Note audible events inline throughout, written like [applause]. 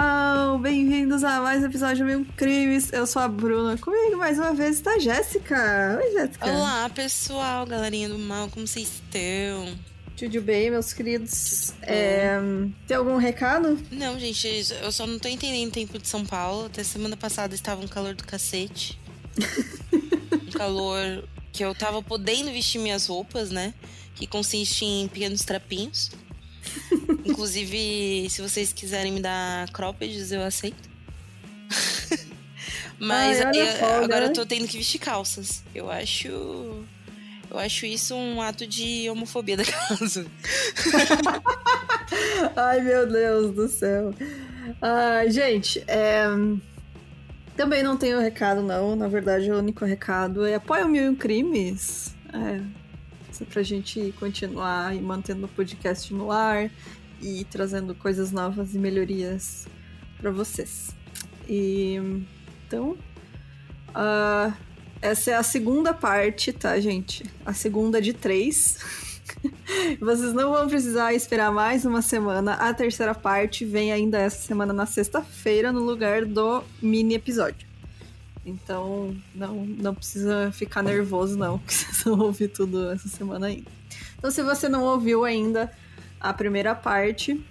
pessoal! Bem-vindos a mais um episódio de Mil Crimes. Eu sou a Bruna. Comigo mais uma vez está a Jéssica. Oi, Jéssica. Olá, pessoal, galerinha do mal, como vocês estão? Tudo bem, meus queridos? É, tem algum recado? Não, gente, eu só não tô entendendo o tempo de São Paulo. Até semana passada estava um calor do cacete. [laughs] um calor que eu tava podendo vestir minhas roupas, né? Que consiste em pequenos trapinhos. [laughs] Inclusive, se vocês quiserem me dar croppeds, eu aceito. [laughs] Mas Ai, eu- agora né? eu tô tendo que vestir calças. Eu acho. Eu acho isso um ato de homofobia da casa. [laughs] Ai, meu Deus do céu. Ai, gente, é... também não tenho recado, não. Na verdade, o único recado é apoia o Mil Crimes. É. É pra gente continuar aí mantendo o podcast no ar e trazendo coisas novas e melhorias pra vocês. E então, ah, essa é a segunda parte, tá, gente? A segunda de três. [laughs] Vocês não vão precisar esperar mais uma semana. A terceira parte vem ainda essa semana na sexta-feira, no lugar do mini episódio. Então, não, não precisa ficar nervoso, não, [laughs] que vocês vão ouvir tudo essa semana ainda. Então, se você não ouviu ainda a primeira parte,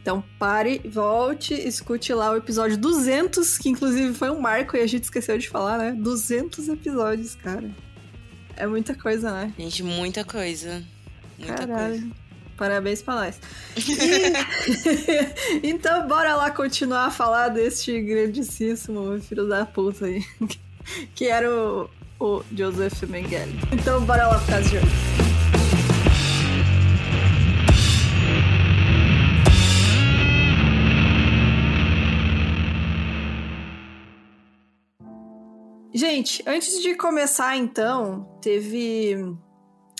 então pare, volte, escute lá o episódio 200, que inclusive foi um marco e a gente esqueceu de falar, né? 200 episódios, cara. É muita coisa, né? Gente, muita coisa. Muita Caralho. coisa. Parabéns pra nós. [laughs] E- [laughs] então, bora lá continuar a falar deste grandíssimo filho da puta aí. [laughs] Que era o, o Joseph Mengele. Então, bora lá caso de hoje. Gente, antes de começar, então, teve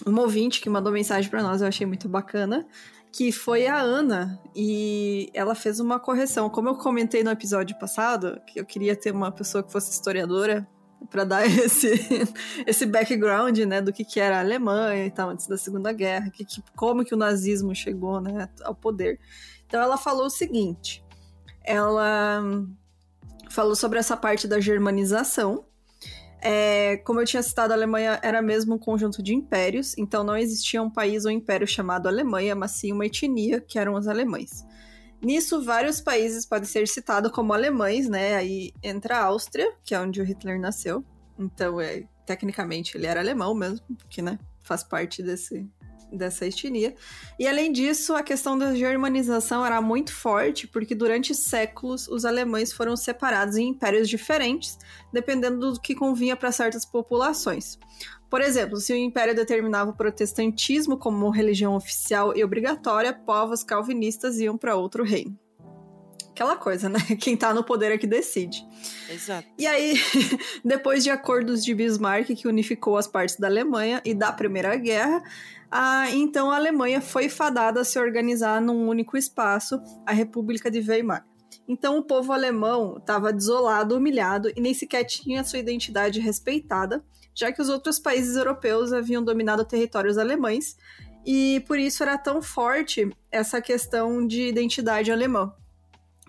uma ouvinte que mandou mensagem pra nós, eu achei muito bacana, que foi a Ana, e ela fez uma correção. Como eu comentei no episódio passado, que eu queria ter uma pessoa que fosse historiadora pra dar [laughs] esse, esse background, né, do que, que era a Alemanha e tal, antes da Segunda Guerra, que, que- como que o nazismo chegou, né, ao poder. Então ela falou o seguinte, ela falou sobre essa parte da germanização, é, como eu tinha citado, a Alemanha era mesmo um conjunto de impérios, então não existia um país ou império chamado Alemanha, mas sim uma etnia, que eram os alemães. Nisso, vários países podem ser citados como alemães, né? Aí entra a Áustria, que é onde o Hitler nasceu. Então, é, tecnicamente, ele era alemão mesmo, porque, né, faz parte desse, dessa etnia. E além disso, a questão da germanização era muito forte, porque durante séculos os alemães foram separados em impérios diferentes, dependendo do que convinha para certas populações. Por exemplo, se o império determinava o protestantismo como religião oficial e obrigatória, povos calvinistas iam para outro reino. Aquela coisa, né? [laughs] Quem tá no poder é que decide. Exato. E aí, [laughs] depois de acordos de Bismarck, que unificou as partes da Alemanha e da Primeira Guerra, a, então a Alemanha foi fadada a se organizar num único espaço, a República de Weimar. Então o povo alemão estava desolado, humilhado e nem sequer tinha sua identidade respeitada, já que os outros países europeus haviam dominado territórios alemães, e por isso era tão forte essa questão de identidade alemã.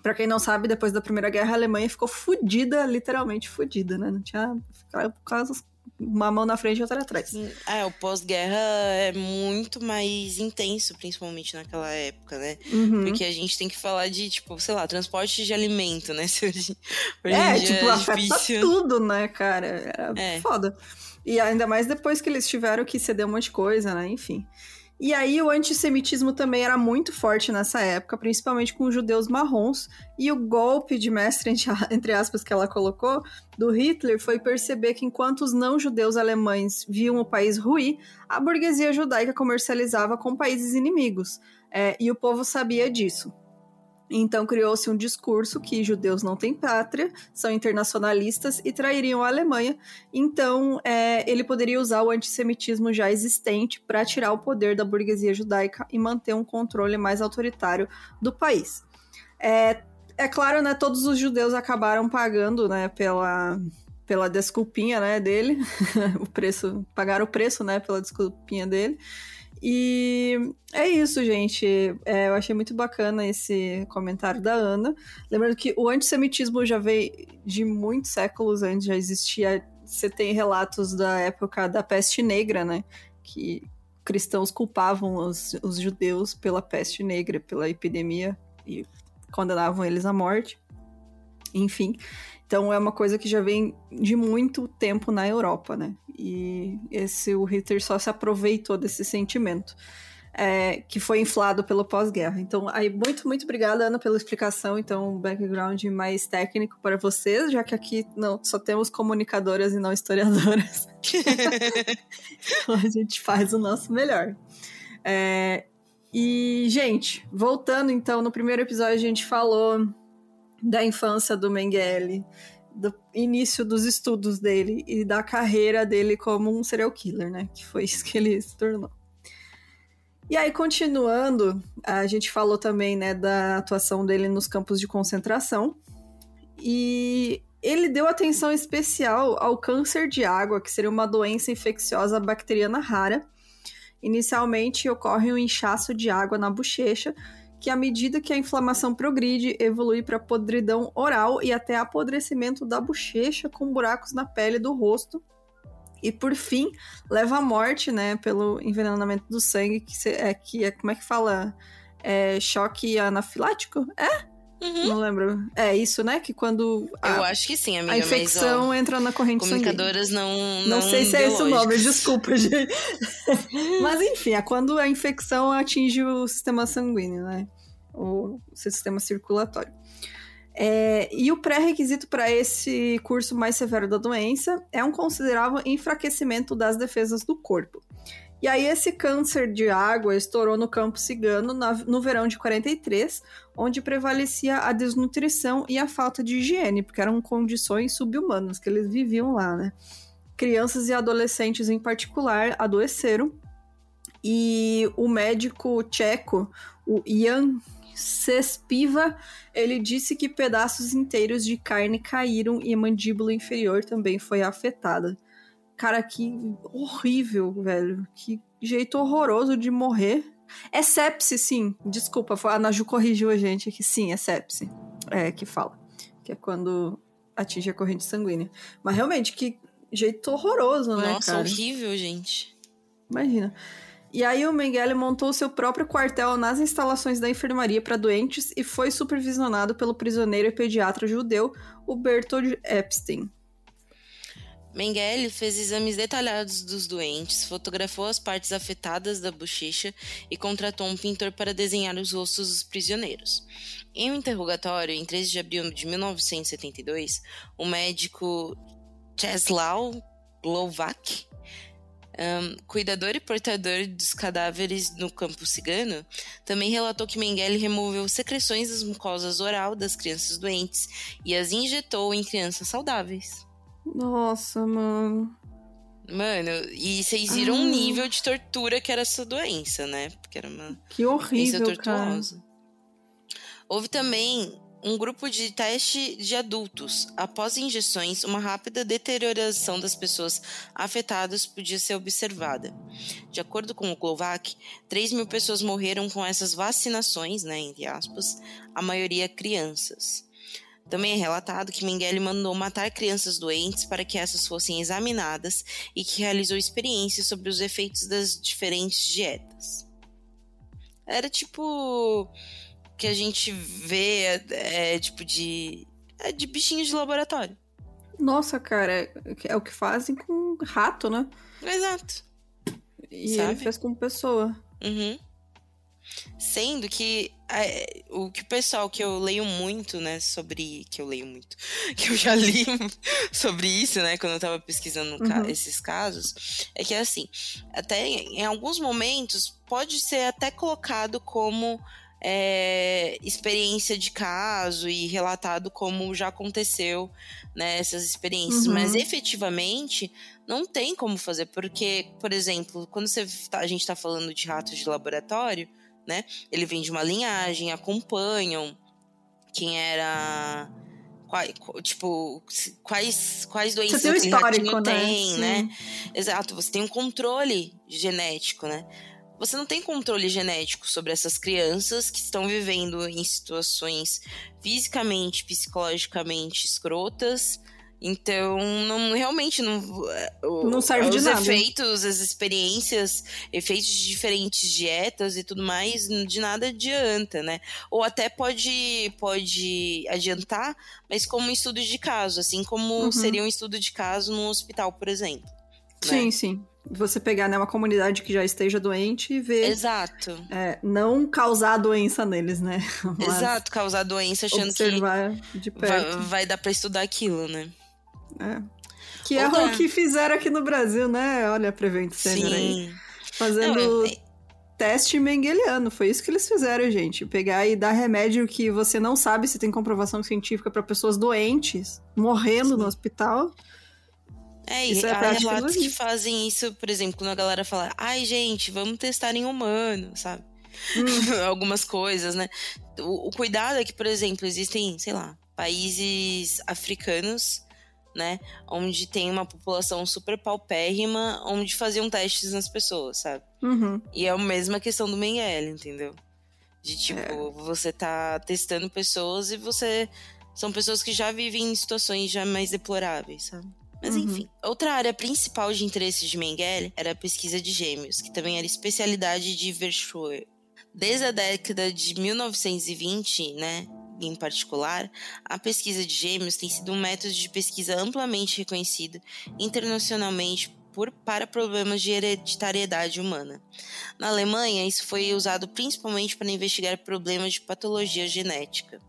Pra quem não sabe, depois da Primeira Guerra, a Alemanha ficou fudida, literalmente fudida, né? Não tinha causa uma mão na frente e outra atrás. É, o pós-guerra é muito mais intenso, principalmente naquela época, né? Uhum. Porque a gente tem que falar de, tipo, sei lá, transporte de alimento, né? [laughs] Hoje, hoje É, tipo, é afeta difícil. tudo, né, cara? Era É. foda. E ainda mais depois que eles tiveram que ceder um monte de coisa, né? Enfim. E aí o antissemitismo também era muito forte nessa época, principalmente com os judeus marrons. E o golpe de mestre, entre aspas, que ela colocou, do Hitler foi perceber que enquanto os não-judeus alemães viam o país ruir, a burguesia judaica comercializava com países inimigos. É, e o povo sabia disso. Então criou-se um discurso que judeus não têm pátria, são internacionalistas e trairiam a Alemanha. Então é, ele poderia usar o antissemitismo já existente para tirar o poder da burguesia judaica e manter um controle mais autoritário do país. É, é claro, né? Todos os judeus acabaram pagando, né? Pela pela desculpinha, né? Dele, [laughs] o preço, pagaram o preço, né? Pela desculpinha dele. E é isso, gente. É, eu achei muito bacana esse comentário da Ana. Lembrando que o antissemitismo já veio de muitos séculos antes, já existia. Você tem relatos da época da peste negra, né? Que cristãos culpavam os, os judeus pela peste negra, pela epidemia, e condenavam eles à morte. Enfim. Então é uma coisa que já vem de muito tempo na Europa, né? E esse o Hitler só se aproveitou desse sentimento. É, que foi inflado pelo pós-guerra. Então, aí, muito, muito obrigada, Ana, pela explicação. Então, um background mais técnico para vocês, já que aqui não só temos comunicadoras e não historiadoras. [laughs] então, a gente faz o nosso melhor. É, e, gente, voltando então, no primeiro episódio a gente falou da infância do Mengele, do início dos estudos dele e da carreira dele como um serial killer, né? Que foi [laughs] isso que ele se tornou. E aí, continuando, a gente falou também, né, da atuação dele nos campos de concentração. E ele deu atenção especial ao câncer de água, que seria uma doença infecciosa bacteriana rara. Inicialmente ocorre um inchaço de água na bochecha, que à medida que a inflamação progride, evolui para podridão oral e até apodrecimento da bochecha com buracos na pele do rosto. E por fim, leva à morte, né, pelo envenenamento do sangue, que é que é como é que fala? É choque anafilático? É? Uhum. Não lembro. É isso, né? Que quando. A, eu acho que sim, amiga. A infecção mas, ó, entra na corrente comunicadoras sanguínea. não. Não, não sei se é esse o nome, desculpa, gente. [laughs] mas enfim, é quando a infecção atinge o sistema sanguíneo, né? O sistema circulatório. É, e o pré-requisito para esse curso mais severo da doença é um considerável enfraquecimento das defesas do corpo. E aí esse câncer de água estourou no campo cigano na, no verão de 43, onde prevalecia a desnutrição e a falta de higiene, porque eram condições subhumanas que eles viviam lá, né? Crianças e adolescentes em particular adoeceram. E o médico tcheco, o Jan Cespiva, ele disse que pedaços inteiros de carne caíram e a mandíbula inferior também foi afetada. Cara, que horrível, velho. Que jeito horroroso de morrer. É sepse, sim. Desculpa, a Naju corrigiu a gente aqui. Sim, é sepse. É, que fala. Que é quando atinge a corrente sanguínea. Mas realmente, que jeito horroroso, né, Nossa, cara? horrível, gente. Imagina. E aí o Mengele montou seu próprio quartel nas instalações da enfermaria para doentes e foi supervisionado pelo prisioneiro e pediatra judeu, o Bertold Epstein. Mengele fez exames detalhados dos doentes, fotografou as partes afetadas da bochecha e contratou um pintor para desenhar os rostos dos prisioneiros. Em um interrogatório, em 13 de abril de 1972, o médico Czesław Glowak, um, cuidador e portador dos cadáveres no campo cigano, também relatou que Mengele removeu secreções das mucosas oral das crianças doentes e as injetou em crianças saudáveis. Nossa, mano. Mano, e vocês viram ah. um nível de tortura que era essa doença, né? Porque era uma que horrível, doença tortuosa. Cara. Houve também um grupo de teste de adultos. Após injeções, uma rápida deterioração das pessoas afetadas podia ser observada. De acordo com o Glovac, 3 mil pessoas morreram com essas vacinações, né, entre aspas, a maioria crianças. Também é relatado que Mengele mandou matar crianças doentes para que essas fossem examinadas e que realizou experiências sobre os efeitos das diferentes dietas. Era tipo que a gente vê é, tipo de é de bichinhos de laboratório. Nossa, cara, é, é o que fazem com rato, né? Exato. E Sabe? ele fez com pessoa. Uhum. Sendo que é, o que o pessoal que eu leio muito, né, sobre. Que eu leio muito. [laughs] Que eu já li [laughs] sobre isso, né, quando eu tava pesquisando uhum. esses casos, é que assim, até em alguns momentos pode ser até colocado como é, experiência de caso e relatado como já aconteceu né, essas experiências, uhum. mas efetivamente não tem como fazer, porque, por exemplo, quando você tá, a gente está falando de ratos de laboratório, né? Ele vem de uma linhagem, acompanham quem era tipo, quais, quais doenças aquele ratinho né? tem, né? Exato, você tem um controle genético, né? você não tem controle genético sobre essas crianças que estão vivendo em situações fisicamente, psicologicamente escrotas. Então, não, realmente não. Não serve os de nada. Os efeitos, as experiências, efeitos de diferentes dietas e tudo mais, de nada adianta, né? Ou até pode, pode adiantar, mas como um estudo de caso, assim como Uhum. seria um estudo de caso num hospital, por exemplo. Sim, né? sim. Você pegar né, uma comunidade que já esteja doente e ver. Exato. é, não causar doença neles, né? [laughs] Mas Exato, causar doença achando observar de que perto. vai, vai dar pra estudar aquilo, né? É. Que é o que fizeram aqui no Brasil, né? Olha a Prevent Senior aí. Sim. Fazendo Não, é- teste mengeliano. Foi isso que eles fizeram, gente. Pegar e dar remédio que você não sabe se tem comprovação científica pra pessoas doentes, morrendo no hospital. É, Isso é há relatos que fazem isso, por exemplo, quando a galera fala, ai, gente, vamos testar em humano, sabe? Hum. [laughs] Algumas coisas, né? O, o cuidado é que, por exemplo, existem, sei lá, países africanos, né? Onde tem uma população super paupérrima, onde faziam testes nas pessoas, sabe? Uhum. E é a mesma questão do Mengele, entendeu? De tipo, É. você tá testando pessoas e você. São pessoas que já vivem em situações já mais deploráveis, sabe? Mas Uhum. enfim. Outra área principal de interesse de Mengele era a pesquisa de gêmeos, que também era especialidade de Verschuer. Desde a década de 1920, né, em particular, a pesquisa de gêmeos tem sido um método de pesquisa amplamente reconhecido internacionalmente por, para problemas de hereditariedade humana. Na Alemanha, isso foi usado principalmente para investigar problemas de patologia genética.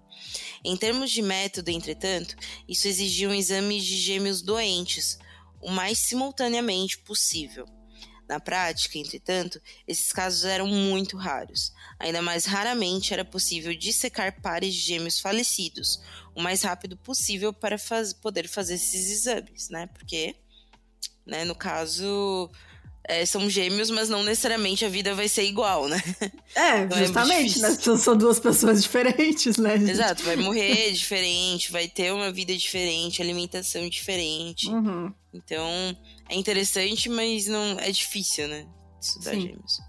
Em termos de método, entretanto, isso exigia um exame de gêmeos doentes o mais simultaneamente possível. Na prática, entretanto, esses casos eram muito raros. Ainda mais raramente era possível dissecar pares de gêmeos falecidos o mais rápido possível para faz- poder fazer esses exames, né? Porque, né, no caso, é, são gêmeos, mas não necessariamente a vida vai ser igual, né? [laughs] É, Então é justamente, difícil. né? São- São duas pessoas [laughs] diferentes, né? gente? Exato, vai morrer [laughs] diferente, vai ter uma vida diferente, alimentação diferente. Uhum. Então, é interessante, mas não é difícil, né? Estudar Sim. gêmeos.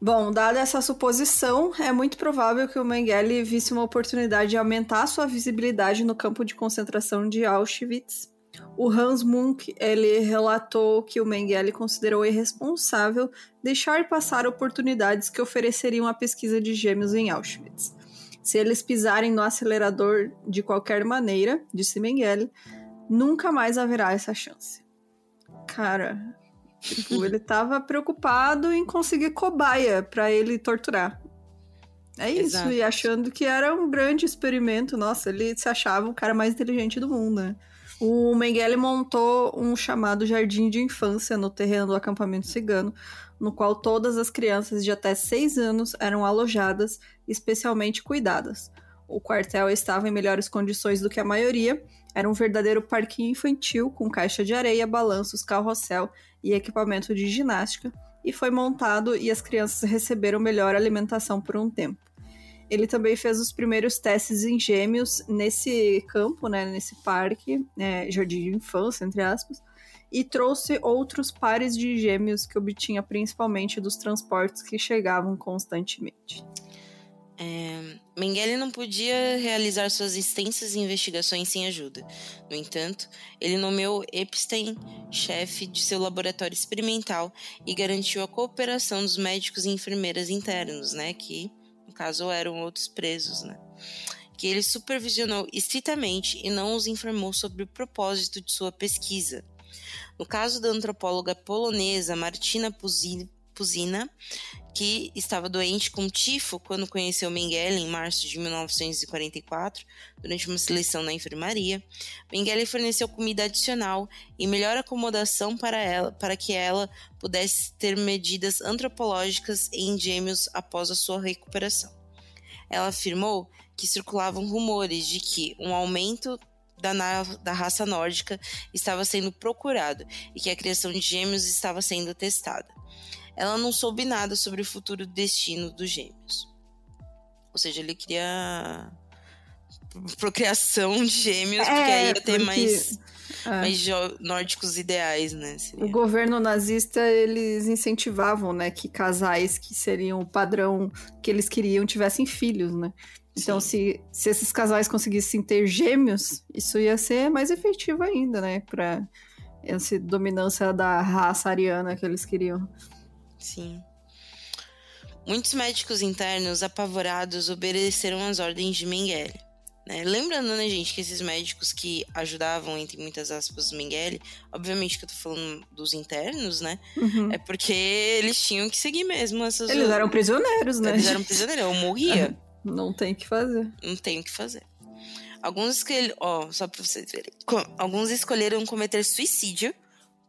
Bom, dada essa suposição, é muito provável que o Mengele visse uma oportunidade de aumentar sua visibilidade no campo de concentração de Auschwitz. O Hans Munk, ele relatou que o Mengele considerou irresponsável deixar passar oportunidades que ofereceriam a pesquisa de gêmeos em Auschwitz. Se eles pisarem no acelerador de qualquer maneira, disse Mengele, nunca mais haverá essa chance. Cara, Tipo, [laughs] ele tava preocupado em conseguir cobaia pra ele torturar. É isso, Exato. e achando que era um grande experimento. Nossa, ele se achava o cara mais inteligente do mundo, né? O Mengele montou um chamado jardim de infância no terreno do acampamento cigano, no qual todas as crianças de até 6 anos eram alojadas, especialmente cuidadas. O quartel estava em melhores condições do que a maioria, era um verdadeiro parquinho infantil com caixa de areia, balanços, carrossel e equipamento de ginástica, e foi montado e as crianças receberam melhor alimentação por um tempo. Ele também fez os primeiros testes em gêmeos nesse campo, né, nesse parque, é, jardim de infância, entre aspas, e trouxe outros pares de gêmeos que obtinha principalmente dos transportes que chegavam constantemente. É, Mengele não podia realizar suas extensas investigações sem ajuda. No entanto, ele nomeou Epstein chefe de seu laboratório experimental e garantiu a cooperação dos médicos e enfermeiras internos, né, que caso eram outros presos, né, que ele supervisionou estritamente e não os informou sobre o propósito de sua pesquisa. No caso da antropóloga polonesa Martina Puzi- Puzina, que estava doente com tifo quando conheceu Mengele em março de 1944, durante uma seleção na enfermaria. Mengele forneceu comida adicional e melhor acomodação para ela, para que ela pudesse ter medidas antropológicas em gêmeos após a sua recuperação. Ela afirmou que circulavam rumores de que um aumento da, da raça nórdica estava sendo procurado e que a criação de gêmeos estava sendo testada ela não soube nada sobre o futuro destino dos gêmeos. Ou seja, ele queria procriação de gêmeos, porque aí ia ter porque- mais. é. mais nórdicos ideais, né? Seria. O governo nazista, eles incentivavam, né, que casais que seriam o padrão que eles queriam tivessem filhos, né? Então, se, se esses casais conseguissem ter gêmeos, isso ia ser mais efetivo ainda, né? Pra essa dominância da raça ariana que eles queriam. Sim. Muitos médicos internos, apavorados, obedeceram às ordens de Mengele. Né? Lembrando, né, gente, que esses médicos que ajudavam, entre muitas aspas, o Mengele, obviamente que eu tô falando dos internos, né? Uhum. É porque eles tinham que seguir mesmo essas. Eles eram prisioneiros, né? Eles eram prisioneiros, eu morria. [laughs] Não tem o que fazer. Não tem o que fazer. Alguns que ó, só pra vocês verem. Alguns escolheram cometer suicídio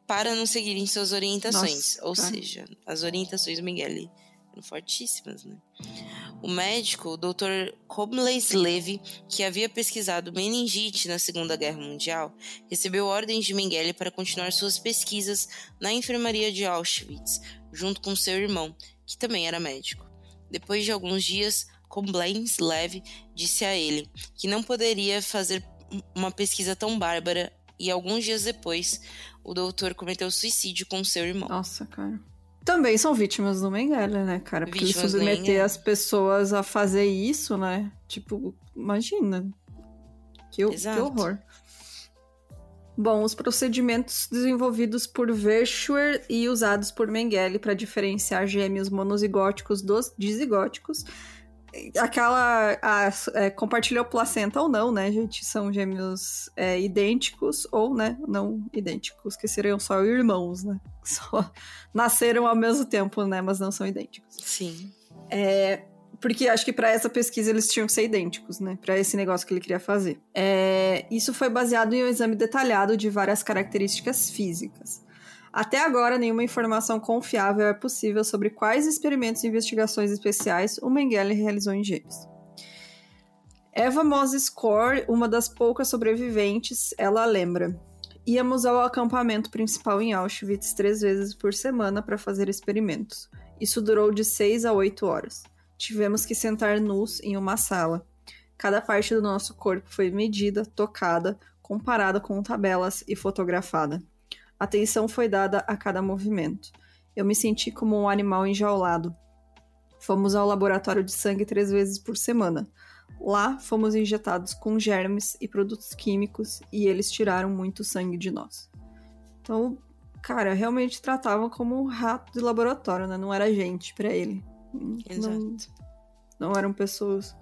para não seguirem suas orientações. Nossa, Ou tá. seja, as orientações do Mengele eram fortíssimas, né? O médico, o Dr. Comles Levy, que havia pesquisado meningite na Segunda Guerra Mundial, recebeu ordens de Mengele para continuar suas pesquisas na enfermaria de Auschwitz, junto com seu irmão, que também era médico. Depois de alguns dias, Combles Levy disse a ele que não poderia fazer uma pesquisa tão bárbara e alguns dias depois, o doutor cometeu suicídio com seu irmão. Nossa, cara também são vítimas do Mengele, né, cara? Porque vítimas submeter as pessoas a fazer isso, né? Tipo, imagina. Que, que horror. Bom, os procedimentos desenvolvidos por Verschuer e usados por Mengele para diferenciar gêmeos monozigóticos dos dizigóticos aquela a, é, compartilhou placenta ou não, né, gente? São gêmeos é, idênticos ou, né, não idênticos, que seriam só irmãos, né? [laughs] Só nasceram ao mesmo tempo, né, mas não são idênticos. Sim. É, porque acho que para essa pesquisa eles tinham que ser idênticos, né? Para esse negócio que ele queria fazer. É, isso foi baseado em um exame detalhado de várias características físicas. Até agora, nenhuma informação confiável é possível sobre quais experimentos e investigações especiais o Mengele realizou em gêmeos. Eva Moses Core, uma das poucas sobreviventes, ela lembra. Íamos ao acampamento principal em Auschwitz três vezes por semana para fazer experimentos. Isso durou de seis a oito horas. Tivemos que sentar nus em uma sala. Cada parte do nosso corpo foi medida, tocada, comparada com tabelas e fotografada. Atenção foi dada a cada movimento. Eu me senti como um animal enjaulado. Fomos ao laboratório de sangue três vezes por semana. Lá fomos injetados com germes e produtos químicos e eles tiraram muito sangue de nós. Então, cara, realmente tratavam como um rato de laboratório, né? Não era gente para ele. Exato. Não, não eram pessoas.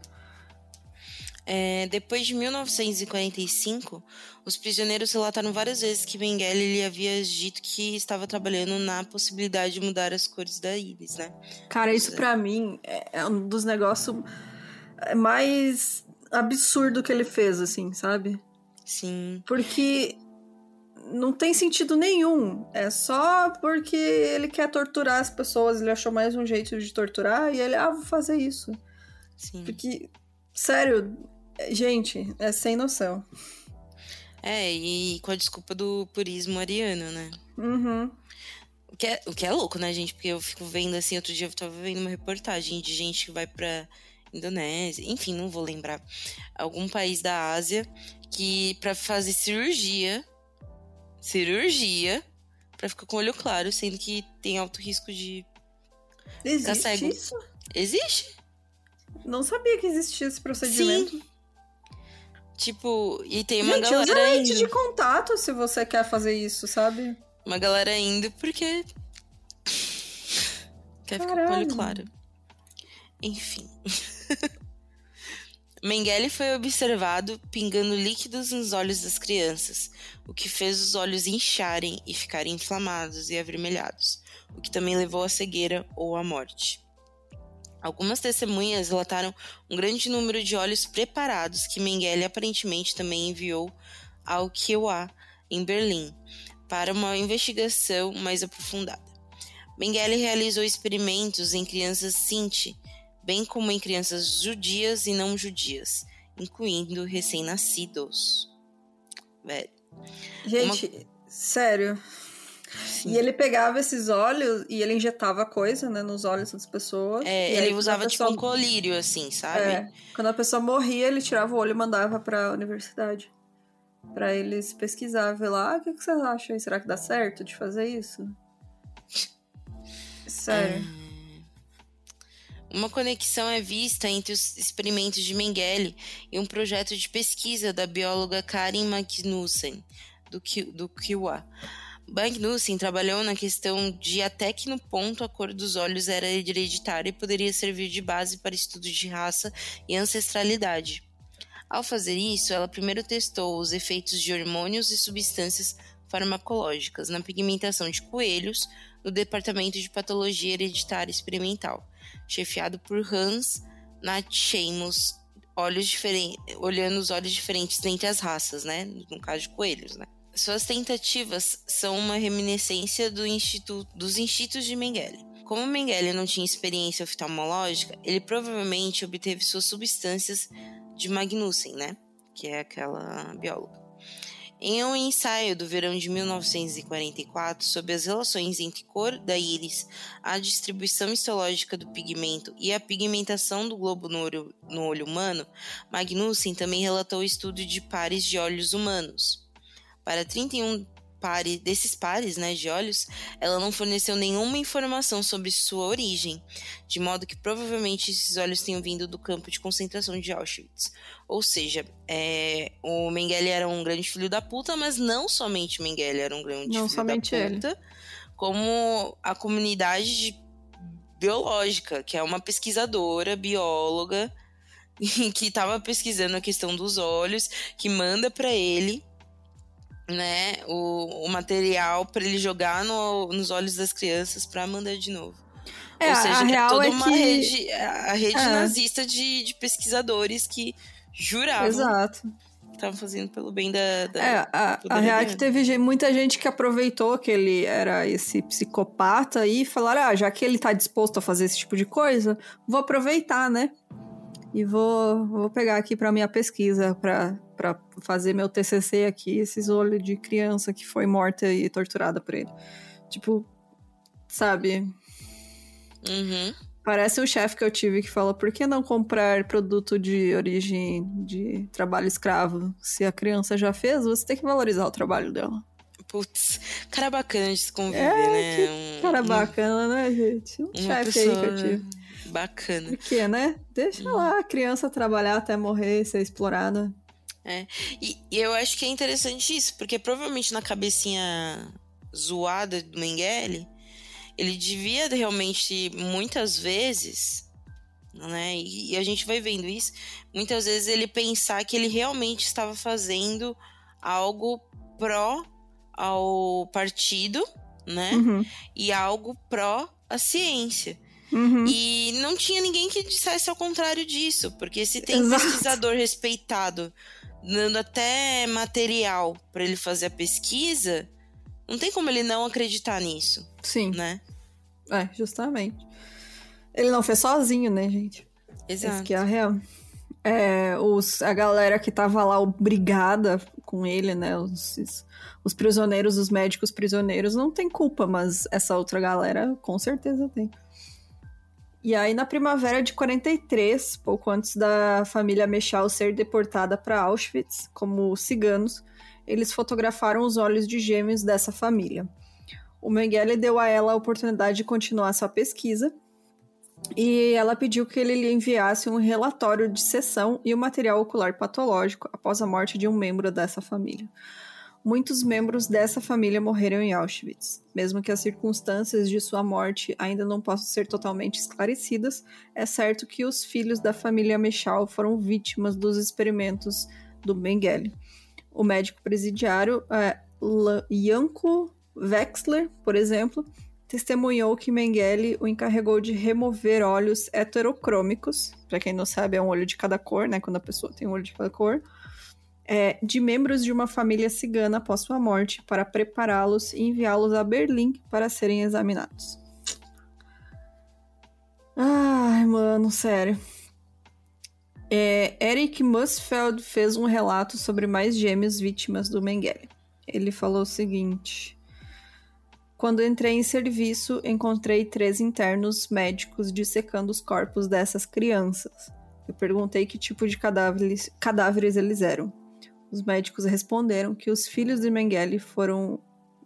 É, depois de 1945, os prisioneiros relataram várias vezes que Mengele lhe havia dito que estava trabalhando na possibilidade de mudar as cores da íris, né? Cara, isso para mim é, é um dos negócios mais absurdo que ele fez, assim, sabe? Sim. Porque não tem sentido nenhum. É só porque ele quer torturar as pessoas, ele achou mais um jeito de torturar e ele, ah, vou fazer isso. Sim. Porque, sério, Gente, é sem noção. É, e com a desculpa do purismo ariano, né? Uhum. O que, é, o que é louco, né, gente? Porque eu fico vendo assim, outro dia eu tava vendo uma reportagem de gente que vai pra Indonésia, enfim, não vou lembrar. Algum país da Ásia que para fazer cirurgia, cirurgia, para ficar com o olho claro, sendo que tem alto risco de Existe. Isso? Existe? Não sabia que existia esse procedimento. Sim. Tipo, e tem uma Gente, galera usa lente indo. de contato se você quer fazer isso, sabe? Uma galera indo porque quer ficar com o olho claro. Enfim. [laughs] Mengele foi observado pingando líquidos nos olhos das crianças, o que fez os olhos incharem e ficarem inflamados e avermelhados, o que também levou à cegueira ou à morte. Algumas testemunhas relataram um grande número de óleos preparados que Mengele aparentemente também enviou ao QA em Berlim para uma investigação mais aprofundada. Mengele realizou experimentos em crianças Sinti, bem como em crianças judias e não judias, incluindo recém-nascidos. Gente, uma... sério, Sim. E ele pegava esses óleos e ele injetava coisa, né, nos olhos das pessoas. É, ele usava pessoa... tipo um colírio, assim, sabe? É, quando a pessoa morria, ele tirava o olho e mandava pra universidade. para eles pesquisar, ver lá, ah, o que, que vocês acham aí? Será que dá certo de fazer isso? Sério. É... Uma conexão é vista entre os experimentos de Mengele e um projeto de pesquisa da bióloga Karen Magnussen, do, do Kiwa. Magnussen trabalhou na questão de até que no ponto a cor dos olhos era hereditária e poderia servir de base para estudos de raça e ancestralidade. Ao fazer isso, ela primeiro testou os efeitos de hormônios e substâncias farmacológicas na pigmentação de coelhos no Departamento de Patologia Hereditária Experimental, chefiado por Hans Natchemus, olhos olhando os olhos diferentes entre as raças, né? No caso de coelhos, né? Suas tentativas são uma reminiscência do dos institutos de Mengele. Como Mengele não tinha experiência oftalmológica, ele provavelmente obteve suas substâncias de Magnussen, né? Que é aquela bióloga. Em um ensaio do verão de 1944 sobre as relações entre cor da íris, a distribuição histológica do pigmento e a pigmentação do globo no olho, no olho humano, Magnussen também relatou o estudo de pares de olhos humanos. Para 31 pares, desses pares né, de olhos, ela não forneceu nenhuma informação sobre sua origem, de modo que provavelmente esses olhos tenham vindo do campo de concentração de Auschwitz. Ou seja, é, o Mengele era um grande filho da puta, mas não somente Mengele era um grande não filho da puta, ele. como a comunidade biológica, que é uma pesquisadora, bióloga, [laughs] que estava pesquisando a questão dos olhos, que manda para ele né, o, o material para ele jogar no, nos olhos das crianças para mandar de novo. É, Ou seja, a é toda é uma que... rede, a rede é. nazista de, de pesquisadores que juravam Exato. que estavam fazendo pelo bem da. da é, a, a real é que teve muita gente que aproveitou que ele era esse psicopata e falaram: ah, já que ele tá disposto a fazer esse tipo de coisa, vou aproveitar, né? E vou, vou pegar aqui para minha pesquisa, para fazer meu TCC aqui, esses olhos de criança que foi morta e torturada por ele. Tipo, sabe? Uhum. Parece um chefe que eu tive que fala: por que não comprar produto de origem de trabalho escravo? Se a criança já fez, você tem que valorizar o trabalho dela. Putz, cara bacana de se conviver, é, né? Um, cara bacana, né, gente? Um chefe pessoa... aí que eu tive. Bacana. Por quê, né? Deixa hum. lá a criança trabalhar até morrer, ser explorada. É. E, e, eu acho que é interessante isso, porque provavelmente na cabecinha zoada do Mengele, ele devia realmente, muitas vezes, né? E, e a gente vai vendo isso, muitas vezes ele pensar que ele realmente estava fazendo algo pró ao partido, né? Uhum. E algo pró a ciência. Uhum. E não tinha ninguém que dissesse ao contrário disso, porque se tem Exato. pesquisador respeitado dando até material para ele fazer a pesquisa, não tem como ele não acreditar nisso. Sim. Né? É, justamente. Ele não fez sozinho, né, gente? Exato. Esse que é a real. É, os, a galera que tava lá obrigada com ele, né? Os, os prisioneiros, os médicos prisioneiros, não tem culpa, mas essa outra galera com certeza tem. E aí, na primavera de 43, pouco antes da família Mechal ser deportada para Auschwitz como ciganos, eles fotografaram os olhos de gêmeos dessa família. O Mengele deu a ela a oportunidade de continuar sua pesquisa e ela pediu que ele lhe enviasse um relatório de sessão e o um material ocular patológico após a morte de um membro dessa família. Muitos membros dessa família morreram em Auschwitz. Mesmo que as circunstâncias de sua morte ainda não possam ser totalmente esclarecidas, é certo que os filhos da família Mechal foram vítimas dos experimentos do Mengele. O médico presidiário é, Janko Wexler, por exemplo, testemunhou que Mengele o encarregou de remover olhos heterocrômicos, para quem não sabe é um olho de cada cor, né, quando a pessoa tem um olho de cada cor, é, de membros de uma família cigana após sua morte para prepará-los e enviá-los a Berlim para serem examinados. Ai, mano, sério. É, Eric Musfeld fez um relato sobre mais gêmeos vítimas do Mengele. Ele falou o seguinte: Quando entrei em serviço, encontrei três internos médicos dissecando os corpos dessas crianças. Eu perguntei que tipo de cadáveres, cadáveres eles eram. Os médicos responderam que os filhos de Mengele foram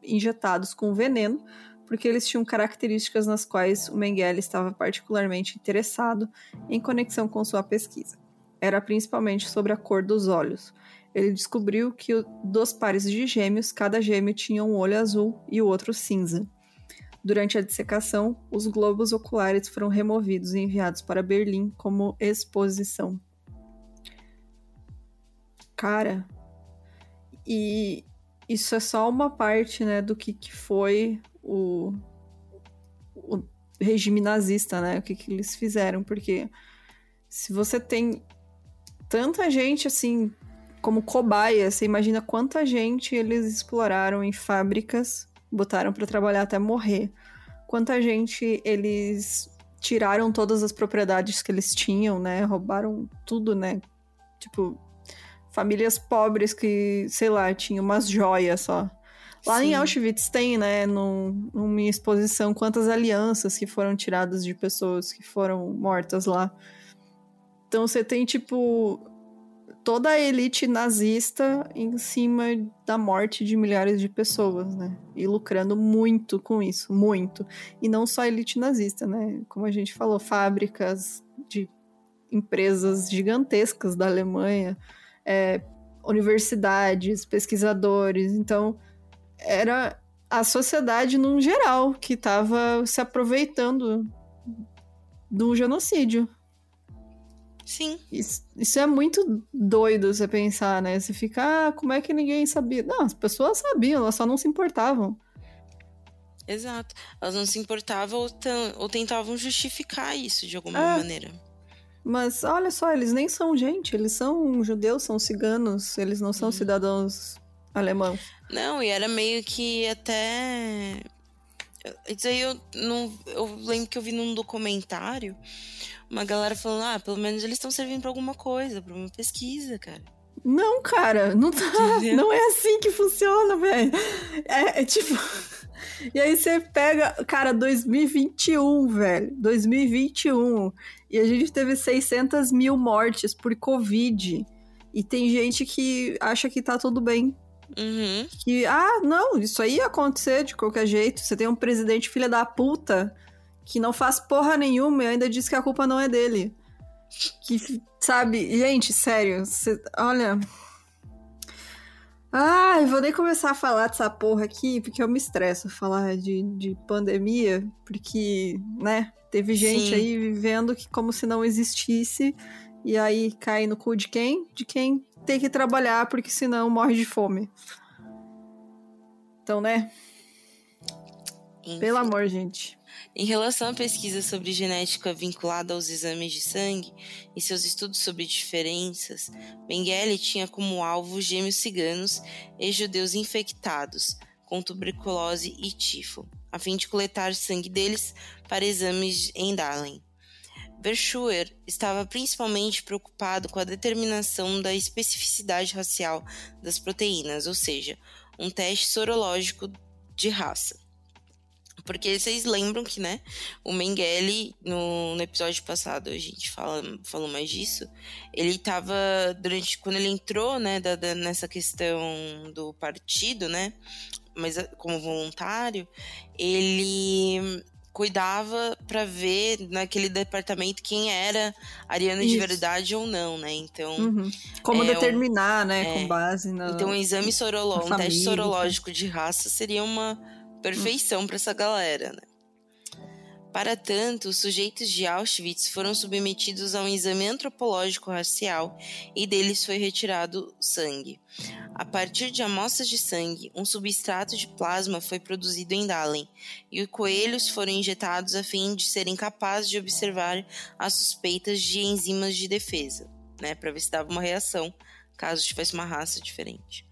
injetados com veneno porque eles tinham características nas quais o Mengele estava particularmente interessado em conexão com sua pesquisa. Era principalmente sobre a cor dos olhos. Ele descobriu que dos pares de gêmeos, cada gêmeo tinha um olho azul e o outro cinza. Durante a dissecação, os globos oculares foram removidos e enviados para Berlim como exposição. Cara, e isso é só uma parte, né, do que, que foi o, o regime nazista, né, o que, que eles fizeram, porque se você tem tanta gente assim como cobaia, você imagina quanta gente eles exploraram em fábricas botaram para trabalhar até morrer. Quanta gente eles tiraram todas as propriedades que eles tinham, né? Roubaram tudo, né? Tipo, famílias pobres que, sei lá, tinham umas joias só. Lá Sim. em Auschwitz tem, né, num, numa exposição, quantas alianças que foram tiradas de pessoas que foram mortas lá. Então você tem, tipo, toda a elite nazista em cima da morte de milhares de pessoas, né? E lucrando muito com isso, muito. E não só a elite nazista, né? Como a gente falou, fábricas de empresas gigantescas da Alemanha, é, universidades, pesquisadores. Então, era a sociedade num geral que estava se aproveitando do genocídio. Sim. Isso, isso, é muito doido você pensar, né? Você fica, ah, como é que ninguém sabia? Não, as pessoas sabiam, elas só não se importavam. Exato. Elas não se importavam ou, ou tentavam justificar isso de alguma é. maneira. Mas olha só, eles nem são gente, eles são judeus, são ciganos, eles não são hum. cidadãos alemãos. Não, e era meio que até. Isso aí eu não. Eu lembro que eu vi num documentário uma galera falando, ah, pelo menos eles estão servindo para alguma coisa, para uma pesquisa, cara. Não, cara, não tá. Não é assim que funciona, velho. É, é, tipo. E aí você pega, cara, 2021, velho. 2021. E a gente teve 600 mil mortes por Covid. E tem gente que acha que tá tudo bem. Uhum. Que, ah, não, isso aí ia acontecer de qualquer jeito. Você tem um presidente filha da puta que não faz porra nenhuma e ainda diz que a culpa não é dele. Que, sabe, gente, sério, cê, olha. Ai, vou nem começar a falar dessa porra aqui, porque eu me estresso falar de, de pandemia, porque, né, teve gente Sim. aí vivendo que como se não existisse, e aí cai no cu de quem? De quem tem que trabalhar, porque senão morre de fome. Então, né? Enfim. Pelo amor, gente. Em relação à pesquisa sobre genética vinculada aos exames de sangue e seus estudos sobre diferenças, Mengele tinha como alvo gêmeos ciganos e judeus infectados com tuberculose e tifo, a fim de coletar sangue deles para exames em Dahlen. Verschuer estava principalmente preocupado com a determinação da especificidade racial das proteínas, ou seja, um teste sorológico de raça. Porque vocês lembram que, né, o Mengele, no, no, episódio passado, a gente fala, falou mais disso, ele tava, durante, quando ele entrou, né, da, da, nessa questão do partido, né, mas ah, como voluntário, ele cuidava para ver naquele departamento quem era ariano Isso. de verdade ou não, né? Então, uhum. como é, determinar, né, é, com base na Então, um exame sorológico, um teste sorológico de raça seria uma perfeição para essa galera, né? Para tanto, os sujeitos de Auschwitz foram submetidos a um exame antropológico racial e deles foi retirado sangue. A partir de amostras de sangue, um substrato de plasma foi produzido em Dahlen e os coelhos foram injetados a fim de serem capazes de observar as suspeitas de enzimas de defesa, né, para ver se dava uma reação caso tivesse uma raça diferente.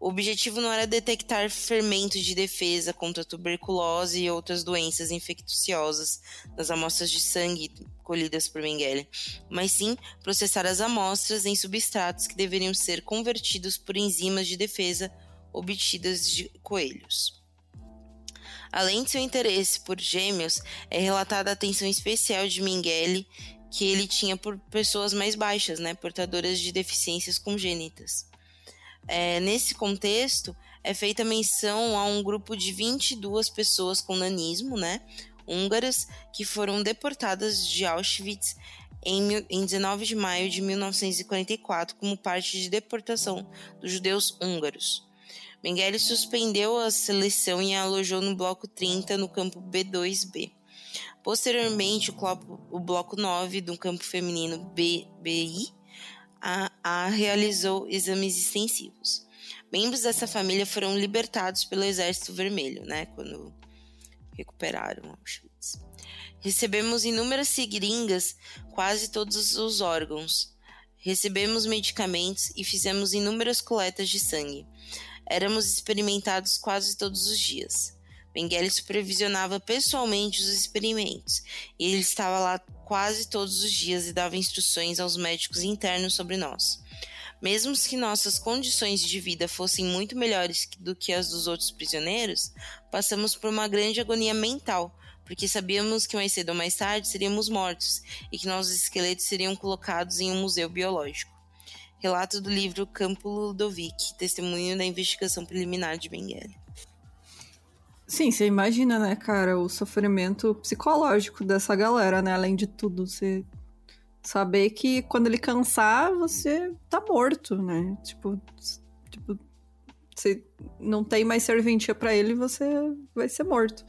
O objetivo não era detectar fermentos de defesa contra tuberculose e outras doenças infecciosas nas amostras de sangue colhidas por Mengele, mas sim processar as amostras em substratos que deveriam ser convertidos por enzimas de defesa obtidas de coelhos. Além de seu interesse por gêmeos, é relatada a atenção especial de Mengele que ele tinha por pessoas mais baixas, né, portadoras de deficiências congênitas. É, nesse contexto, é feita menção a um grupo de 22 pessoas com nanismo, né? Húngaras, que foram deportadas de Auschwitz em, em 19 de maio de 1944 como parte de deportação dos judeus húngaros. Mengele suspendeu a seleção e a alojou no bloco 30 no campo B2B. Posteriormente, o, bloco, o bloco 9 do campo feminino BBI a, a realizou exames extensivos. Membros dessa família foram libertados pelo Exército Vermelho, né, quando recuperaram Auschwitz. Recebemos inúmeras seringas, quase todos os órgãos. Recebemos medicamentos e fizemos inúmeras coletas de sangue. Éramos experimentados quase todos os dias. Mengele supervisionava pessoalmente os experimentos, e ele estava lá quase todos os dias e dava instruções aos médicos internos sobre nós. Mesmo que nossas condições de vida fossem muito melhores do que as dos outros prisioneiros, passamos por uma grande agonia mental, porque sabíamos que mais cedo ou mais tarde seríamos mortos e que nossos esqueletos seriam colocados em um museu biológico. Relato do livro Campo Ludovic, testemunho da investigação preliminar de Mengele. Sim, você imagina, né, cara, o sofrimento psicológico dessa galera, né? Além de tudo, você saber que quando ele cansar, você tá morto, né? Tipo, tipo você não tem mais serventia para ele, você vai ser morto.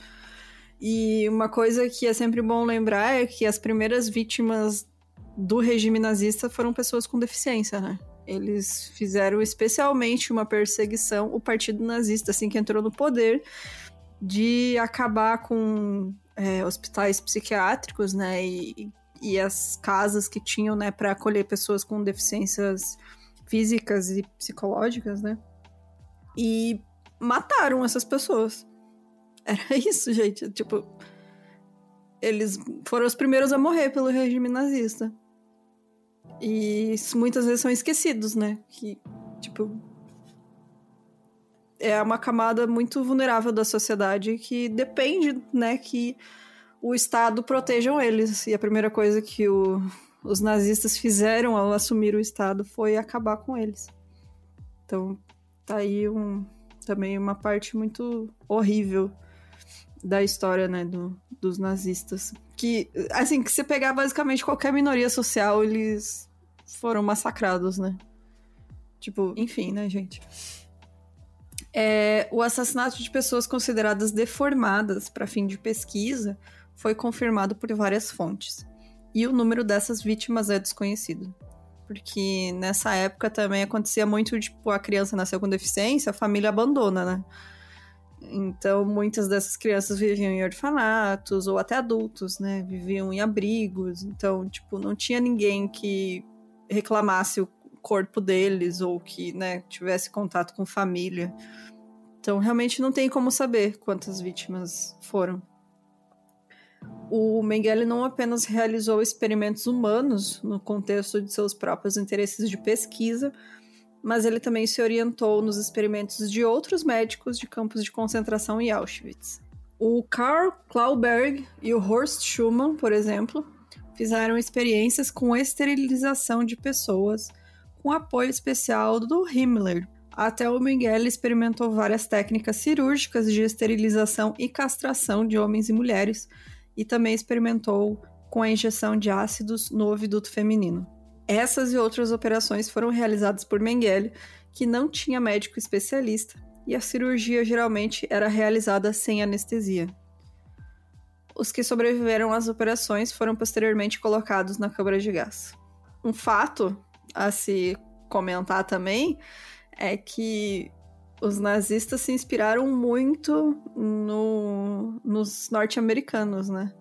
E uma coisa que é sempre bom lembrar é que as primeiras vítimas do regime nazista foram pessoas com deficiência, né? Eles fizeram especialmente uma perseguição, o partido nazista, assim que entrou no poder, de acabar com é, hospitais psiquiátricos, né, e, e as casas que tinham, né, para acolher pessoas com deficiências físicas e psicológicas, né, e mataram essas pessoas. Era [laughs] isso, gente, tipo, eles foram os primeiros a morrer pelo regime nazista. E muitas vezes são esquecidos, né, que, tipo, é uma camada muito vulnerável da sociedade que depende, né, que o Estado protejam eles. E a primeira coisa que o, os nazistas fizeram ao assumir o Estado foi acabar com eles. Então, tá aí um, também uma parte muito horrível da história, né, do, dos nazistas. Que, assim, que se pegar basicamente qualquer minoria social, eles foram massacrados, né? Tipo, enfim, né, gente? É, o assassinato de pessoas consideradas deformadas para fim de pesquisa foi confirmado por várias fontes. E o número dessas vítimas é desconhecido. Porque nessa época também acontecia muito, tipo, a criança nasceu com deficiência, a família abandona, né? Então, muitas dessas crianças viviam em orfanatos, ou até adultos, né? Viviam em abrigos. Então, tipo, não tinha ninguém que reclamasse o corpo deles ou que né, tivesse contato com família. Então, realmente não tem como saber quantas vítimas foram. O Mengele não apenas realizou experimentos humanos no contexto de seus próprios interesses de pesquisa, mas ele também se orientou nos experimentos de outros médicos de campos de concentração em Auschwitz. O Karl Klauberg e o Horst Schumann, por exemplo, fizeram experiências com esterilização de pessoas com apoio especial do Himmler. Até o Miguel experimentou várias técnicas cirúrgicas de esterilização e castração de homens e mulheres, e também experimentou com a injeção de ácidos no ouviduto feminino. Essas e outras operações foram realizadas por Mengele, que não tinha médico especialista, e a cirurgia geralmente era realizada sem anestesia. Os que sobreviveram às operações foram posteriormente colocados na câmara de gás. Um fato a se comentar também é que os nazistas se inspiraram muito no, nos norte-americanos, né?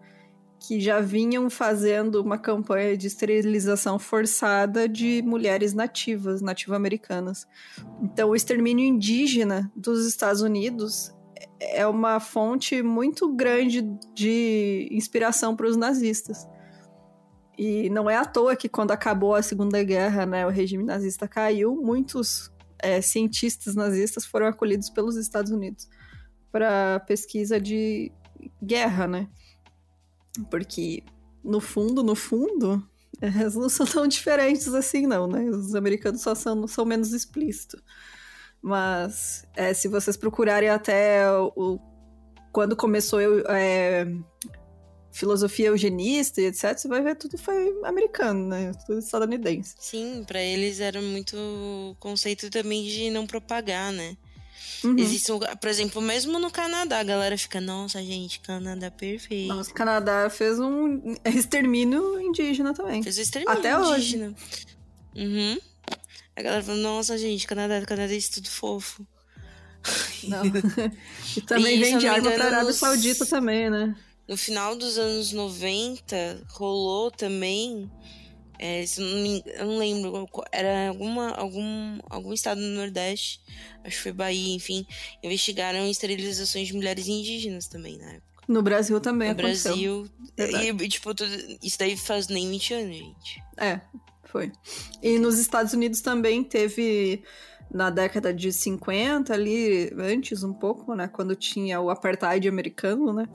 Que já vinham fazendo uma campanha de esterilização forçada de mulheres nativas, nativo-americanas. Então, o extermínio indígena dos Estados Unidos é uma fonte muito grande de inspiração para os nazistas. E não é à toa que quando acabou a Segunda Guerra, né, o regime nazista caiu, muitos é, cientistas nazistas foram acolhidos pelos Estados Unidos para pesquisa de guerra, né? Porque no fundo, no fundo, eles não são tão diferentes assim, não, né? Os americanos só são, são menos explícitos. Mas é, se vocês procurarem até o, quando começou é, filosofia eugenista e etc, você vai ver tudo foi americano, né? Tudo estadunidense. Sim, para eles era muito conceito também de não propagar, né? Uhum. Existe, por exemplo, mesmo no Canadá, a galera fica, nossa, gente, Canadá é perfeito. Nossa, Canadá fez um extermínio indígena também. Fez um extermínio Até indígena. Hoje. Uhum. A galera fala, nossa, gente, Canadá, Canadá é tudo fofo. Não. [laughs] e também e, vende arma pra Arábia nos... Saudita também, né? No final dos anos 90, rolou também é, não eu não lembro, era alguma, algum, algum estado do Nordeste, acho que foi Bahia, enfim, investigaram esterilizações de mulheres indígenas também na época. No Brasil também no aconteceu. Brasil, e, tipo, tudo, isso daí faz nem 20 anos, gente. É, foi. E nos Estados Unidos também teve na década de 50 ali, antes um pouco, né, quando tinha o apartheid americano, né?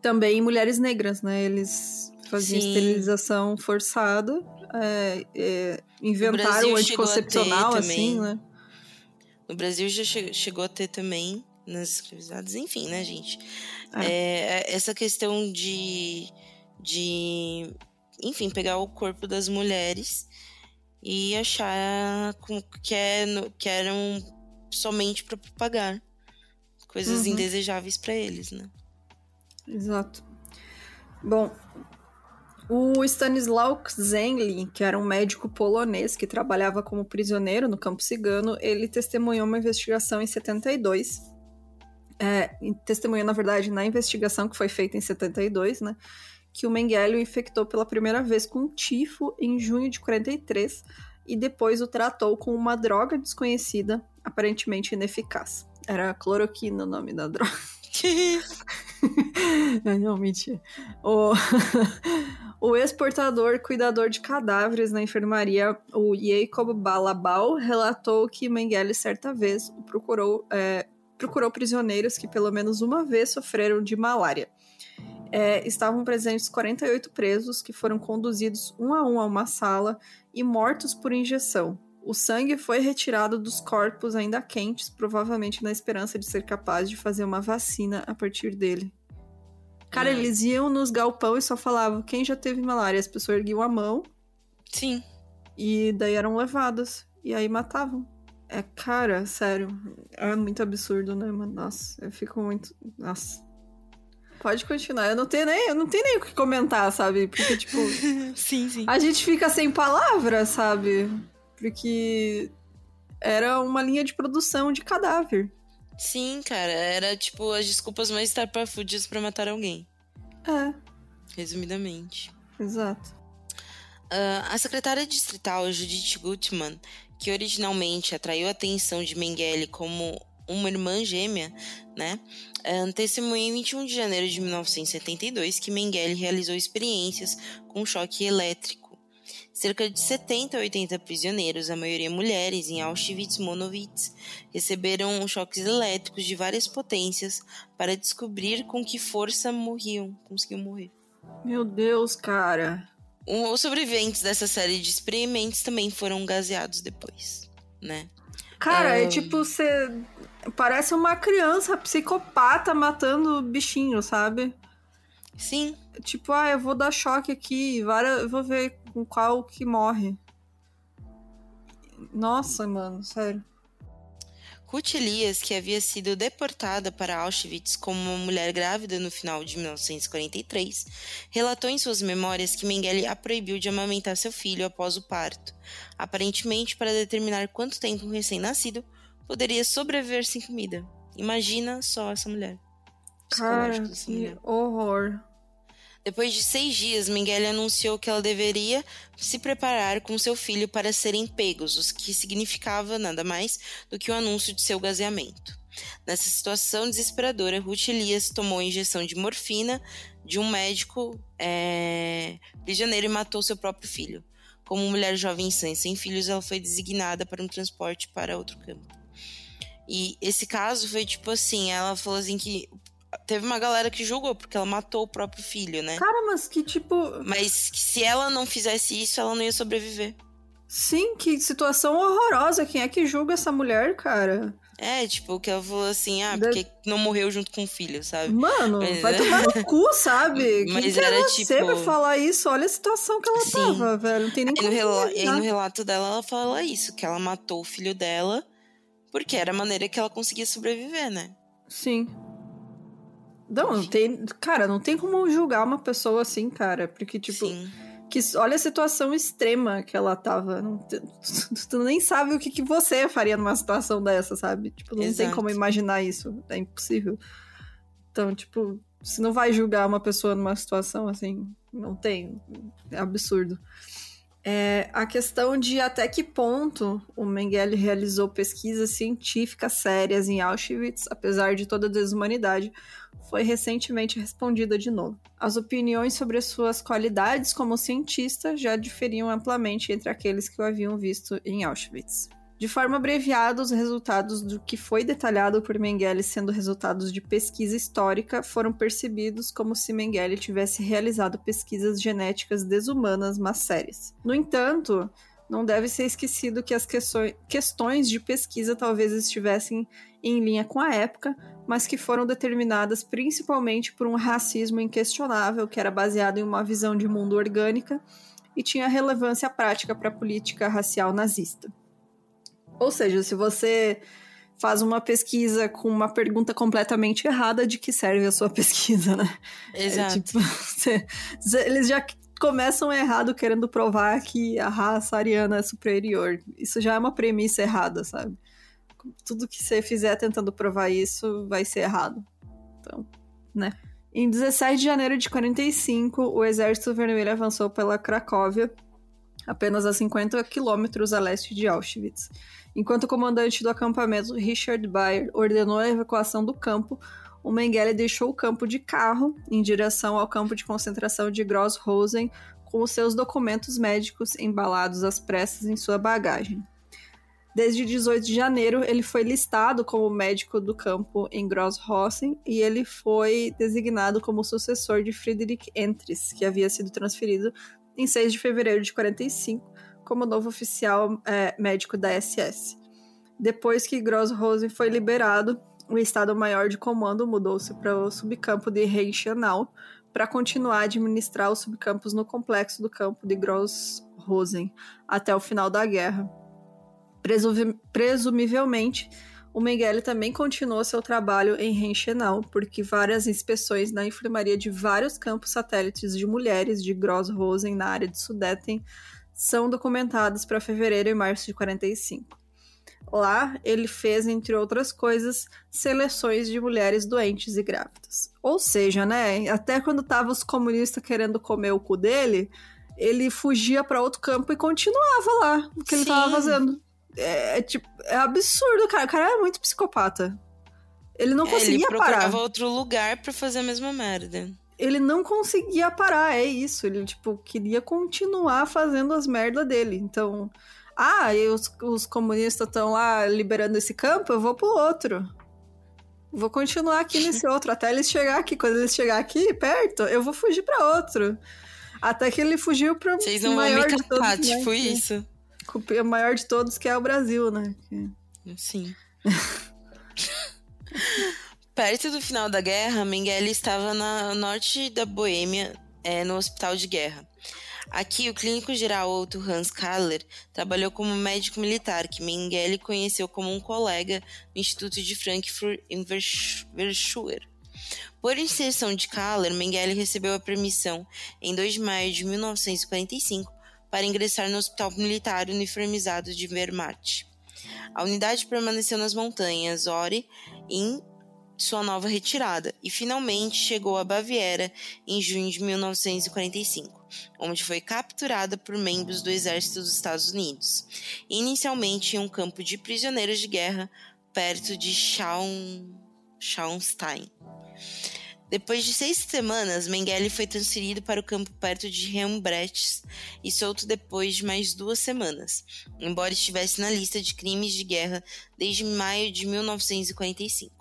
Também mulheres negras, né? Eles faziam Sim. esterilização forçada, é, é, inventaram o anticoncepcional, assim, né? No Brasil já che chegou a ter também nas escravizadas, enfim, né, gente? É. é. essa questão de, de, enfim, pegar o corpo das mulheres e achar que, é, que eram somente para propagar coisas uhum. indesejáveis para eles, né? Exato. Bom, o Stanisław Zenli, que era um médico polonês que trabalhava como prisioneiro no campo cigano, ele testemunhou uma investigação em 72. É, testemunhou, na verdade, na investigação que foi feita em 72, né? Que o Mengele o infectou pela primeira vez com tifo em junho de 43 e depois o tratou com uma droga desconhecida, aparentemente ineficaz. Era cloroquina o nome da droga. Não, mentira. [laughs] O, [laughs] o ex-portador cuidador de cadáveres na enfermaria, o Jacob Balabal, relatou que Mengele certa vez procurou, é, procurou prisioneiros que pelo menos uma vez sofreram de malária. É, estavam presentes 48 presos que foram conduzidos um a um a uma sala e mortos por injeção. O sangue foi retirado dos corpos ainda quentes, provavelmente na esperança de ser capaz de fazer uma vacina a partir dele. Cara, é. eles iam nos galpão e só falavam quem já teve malária. As pessoas erguiam a mão. Sim. E daí eram levadas. E aí matavam. É, cara, sério. É muito absurdo, né, mano? Nossa, eu fico muito. Nossa. Pode continuar. Eu não tenho nem, eu não tenho nem o que comentar, sabe? Porque, tipo. [laughs] sim, sim. A gente fica sem palavras, sabe? Porque era uma linha de produção de cadáver. Sim, cara, era tipo as desculpas mais estarpafudias para matar alguém. É. Resumidamente. Exato. Uh, a secretária distrital Judith Gutmann, que originalmente atraiu a atenção de Mengele como uma irmã gêmea, né? Uh, testemunha em 21 de janeiro de 1972 que Mengele realizou experiências com choque elétrico Cerca de 70 a 80 prisioneiros, a maioria mulheres, em Auschwitz-Monowitz, receberam choques elétricos de várias potências para descobrir com que força morriam, conseguiam morrer. Meu Deus, cara. Os sobreviventes dessa série de experimentos também foram gaseados depois, né? Cara, é tipo, você. Parece uma criança psicopata matando bichinho, sabe? Sim. Tipo, ah, eu vou dar choque aqui, eu vou ver com qual que morre. Nossa, mano, sério. Ruth Elias, que havia sido deportada para Auschwitz como uma mulher grávida no final de 1943, relatou em suas memórias que Mengele a proibiu de amamentar seu filho após o parto, aparentemente para determinar quanto tempo um recém-nascido poderia sobreviver sem comida. Imagina só essa mulher. Cara, que mulher. horror. Depois de seis dias, Mengele anunciou que ela deveria se preparar com seu filho para serem pegos, o que significava nada mais do que o anúncio de seu gaseamento. Nessa situação desesperadora, Ruth Elias tomou injeção de morfina de um médico é, prisioneiro e matou seu próprio filho. Como mulher jovem e sem filhos, ela foi designada para um transporte para outro campo. E esse caso foi tipo assim, ela falou assim que teve uma galera que julgou porque ela matou o próprio filho, né? Cara, mas que tipo. Mas que se ela não fizesse isso, ela não ia sobreviver. Sim, que situação horrorosa. Quem é que julga essa mulher, cara? É, tipo, que ela falou assim, ah, porque não morreu junto com o filho, sabe? Mano, mas, vai tomar no cu, sabe? [laughs] Mas Quem que era, é você tipo... pra falar isso? Olha a situação que ela Sim. tava, velho. Não tem nem como. Rela... E no relato dela, ela fala isso, que ela matou o filho dela porque era a maneira que ela conseguia sobreviver, né? Sim. Não, não tem. Cara, não tem como julgar uma pessoa assim, cara. Porque, tipo. Sim que olha a situação extrema que ela tava. Não, tu, [laughs] tu, nem sabe o que, que você faria numa situação dessa, sabe? Tipo, não Exato. tem como imaginar isso. É impossível. Então, tipo, se não vai julgar uma pessoa numa situação assim, não tem. É absurdo. É, a questão de até que ponto o Mengele realizou pesquisas científicas sérias em Auschwitz, apesar de toda a desumanidade, foi recentemente respondida de novo. As opiniões sobre suas qualidades como cientista já diferiam amplamente entre aqueles que o haviam visto em Auschwitz. De forma abreviada, os resultados do que foi detalhado por Mengele sendo resultados de pesquisa histórica foram percebidos como se Mengele tivesse realizado pesquisas genéticas desumanas, mas sérias. No entanto, não deve ser esquecido que as questões de pesquisa talvez estivessem em linha com a época, mas que foram determinadas principalmente por um racismo inquestionável que era baseado em uma visão de mundo orgânica e tinha relevância prática para a política racial nazista. Ou seja, se você faz uma pesquisa com uma pergunta completamente errada, de que serve a sua [laughs] pesquisa, né? É Exato. É, tipo, você, eles já começam errado querendo provar que a raça ariana é superior. Isso já é uma premissa errada, sabe? tudo que você fizer tentando provar isso vai ser errado. Então, né? Em 17 de janeiro de 45, o Exército Vermelho avançou pela Cracóvia, apenas a 50 quilômetros a leste de Auschwitz. Enquanto o comandante do acampamento, Richard Bayer, ordenou a evacuação do campo, o Mengele deixou o campo de carro em direção ao campo de concentração de Gross-Rosen com os seus documentos médicos embalados às pressas em sua bagagem. Desde 18 de janeiro, ele foi listado como médico do campo em Grossrosen e ele foi designado como sucessor de Friedrich Entris, que havia sido transferido em 6 de fevereiro de 45 como novo oficial é, médico da SS. Depois que Grossrosen foi liberado, o Estado-Maior de Comando mudou-se para o subcampo de Reichenau para continuar a administrar os subcampos no complexo do campo de Grossrosen até o final da guerra. Presumivelmente, o Mengele também continuou seu trabalho em Reichenau, porque várias inspeções na enfermaria de vários campos satélites de mulheres de Gross-Rosen na área de Sudeten são documentadas para fevereiro e março de 45. Lá, ele fez, entre outras coisas, seleções de mulheres doentes e grávidas. Ou seja, né, até quando estavam os comunistas querendo comer o cu dele, ele fugia para outro campo e continuava lá o que Sim. ele estava fazendo. É, é, tipo, é absurdo, cara. O cara é muito psicopata. Ele não conseguia ele parar. Ele procurava outro lugar para fazer a mesma merda. Ele não conseguia parar, é isso. Ele, tipo, queria continuar fazendo as merdas dele. Então, ah, e os, os comunistas estão lá liberando esse campo, eu vou pro outro. Vou continuar aqui nesse [laughs] outro, até eles chegar aqui. Quando eles chegar aqui, perto, eu vou fugir para outro. Até que ele fugiu pro Vocês não maior vão me todos, tipo isso o maior de todos, que é o Brasil, né? Sim. [laughs] Perto do final da guerra, Mengele estava no norte da Boêmia, é, no hospital de guerra. Aqui, o clínico geral Otto Hans Kaller trabalhou como médico militar, que Mengele conheceu como um colega no Instituto de Frankfurt em Verschuer. Por inserção de Kaller, Mengele recebeu a permissão, em 2 de maio de 1945, para ingressar no hospital militar uniformizado de Wehrmacht. A unidade permaneceu nas montanhas Ore em sua nova retirada e finalmente chegou à Baviera em junho de 1945, onde foi capturada por membros do exército dos Estados Unidos, inicialmente em um campo de prisioneiros de guerra perto de Schaumstein. Depois de seis semanas, Mengele foi transferido para o campo perto de Helmbrechts e solto depois de mais duas semanas, embora estivesse na lista de crimes de guerra desde maio de 1945.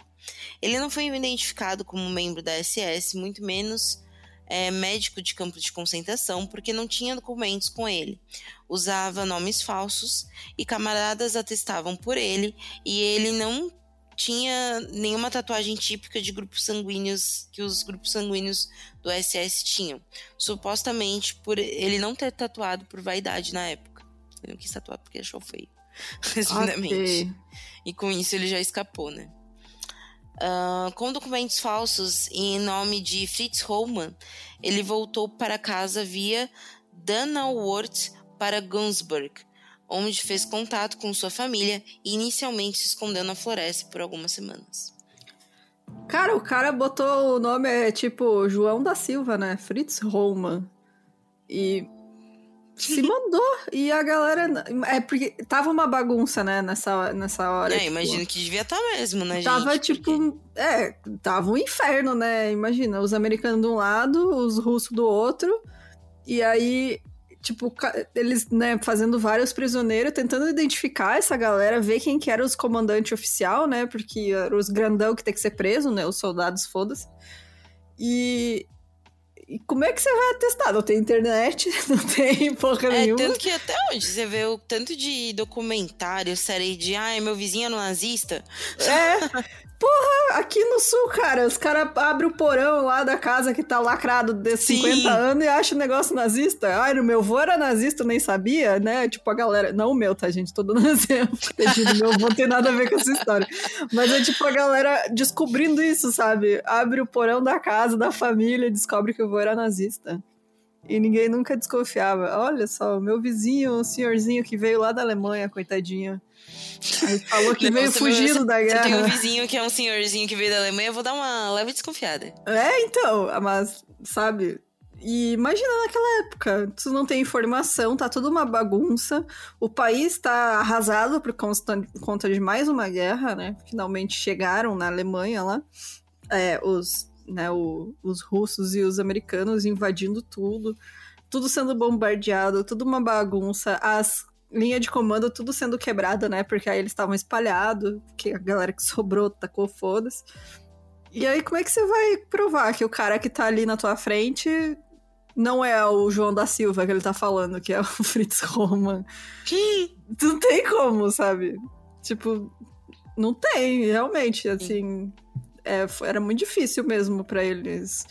Ele não foi identificado como membro da SS, muito menos é, médico de campo de concentração porque não tinha documentos com ele. Usava nomes falsos e camaradas atestavam por ele e ele não tinha nenhuma tatuagem típica de grupos sanguíneos que os grupos sanguíneos do SS tinham. Supostamente por ele não ter tatuado por vaidade na época. Ele não quis tatuar porque achou feio. [laughs] Resumidamente. Okay. E com isso ele já escapou, né? Uh, com documentos falsos e em nome de Fritz Hollmann, ele voltou para casa via Donauwörth para Gunsberg, onde fez contato com sua família e inicialmente se escondeu na floresta por algumas semanas. Cara, o cara botou o nome, é tipo João da Silva, né? Fritz Hollmann. E se [laughs] mandou. e a galera. É porque tava uma bagunça, né, nessa, nessa hora. É, tipo, imagino que devia estar tá mesmo, né, tava, gente? tipo. Porque... É, tava um inferno, né? Imagina, os americanos de um lado, os russos do outro. E aí, tipo, eles, né, fazendo vários prisioneiros, tentando identificar essa galera, ver quem que era os comandantes oficial, né? Porque eram os grandão que tem que ser preso, né? Os soldados, foda-se. E e como é que você vai atestar? Não tem internet, [laughs] não tem porra é, nenhuma. Tanto que até hoje você vê o tanto de documentário, série de ai, meu vizinho é nazista. É. Porra, aqui no sul, cara, os caras abrem o porão lá da casa que tá lacrado de 50 Sim. anos e acham o negócio nazista. Ai, meu avô era nazista, eu nem sabia, né? Tipo, a galera. Não o meu, tá, gente? Tô dando [laughs] exemplo. meu avô tem nada a ver com essa história. Mas é tipo a galera descobrindo isso, sabe? Abre o porão da casa, da família e descobre que o avô era nazista. E ninguém nunca desconfiava. Olha só, o meu vizinho, um senhorzinho que veio lá da Alemanha, coitadinho. Aí falou que veio fugindo da guerra. Você tem um vizinho que é um senhorzinho que veio da Alemanha, eu vou dar uma leve desconfiada. É, então, mas, sabe? E imagina naquela época, tu não tem informação, tá tudo uma bagunça, o país tá arrasado por conta de mais uma guerra, né? Finalmente chegaram na Alemanha lá, é, os, né, o, os russos e os americanos invadindo tudo, tudo sendo bombardeado, tudo uma bagunça, as linha de comando tudo sendo quebrada, né? Porque aí eles estavam espalhados, que a galera que sobrou tacou foda-se. E aí, como é que você vai provar que o cara que tá ali na tua frente não é o João da Silva que ele tá falando, que é o [laughs] Fritz Roman? não tem como, sabe? Tipo, não tem, realmente, assim. É, era muito difícil mesmo para eles,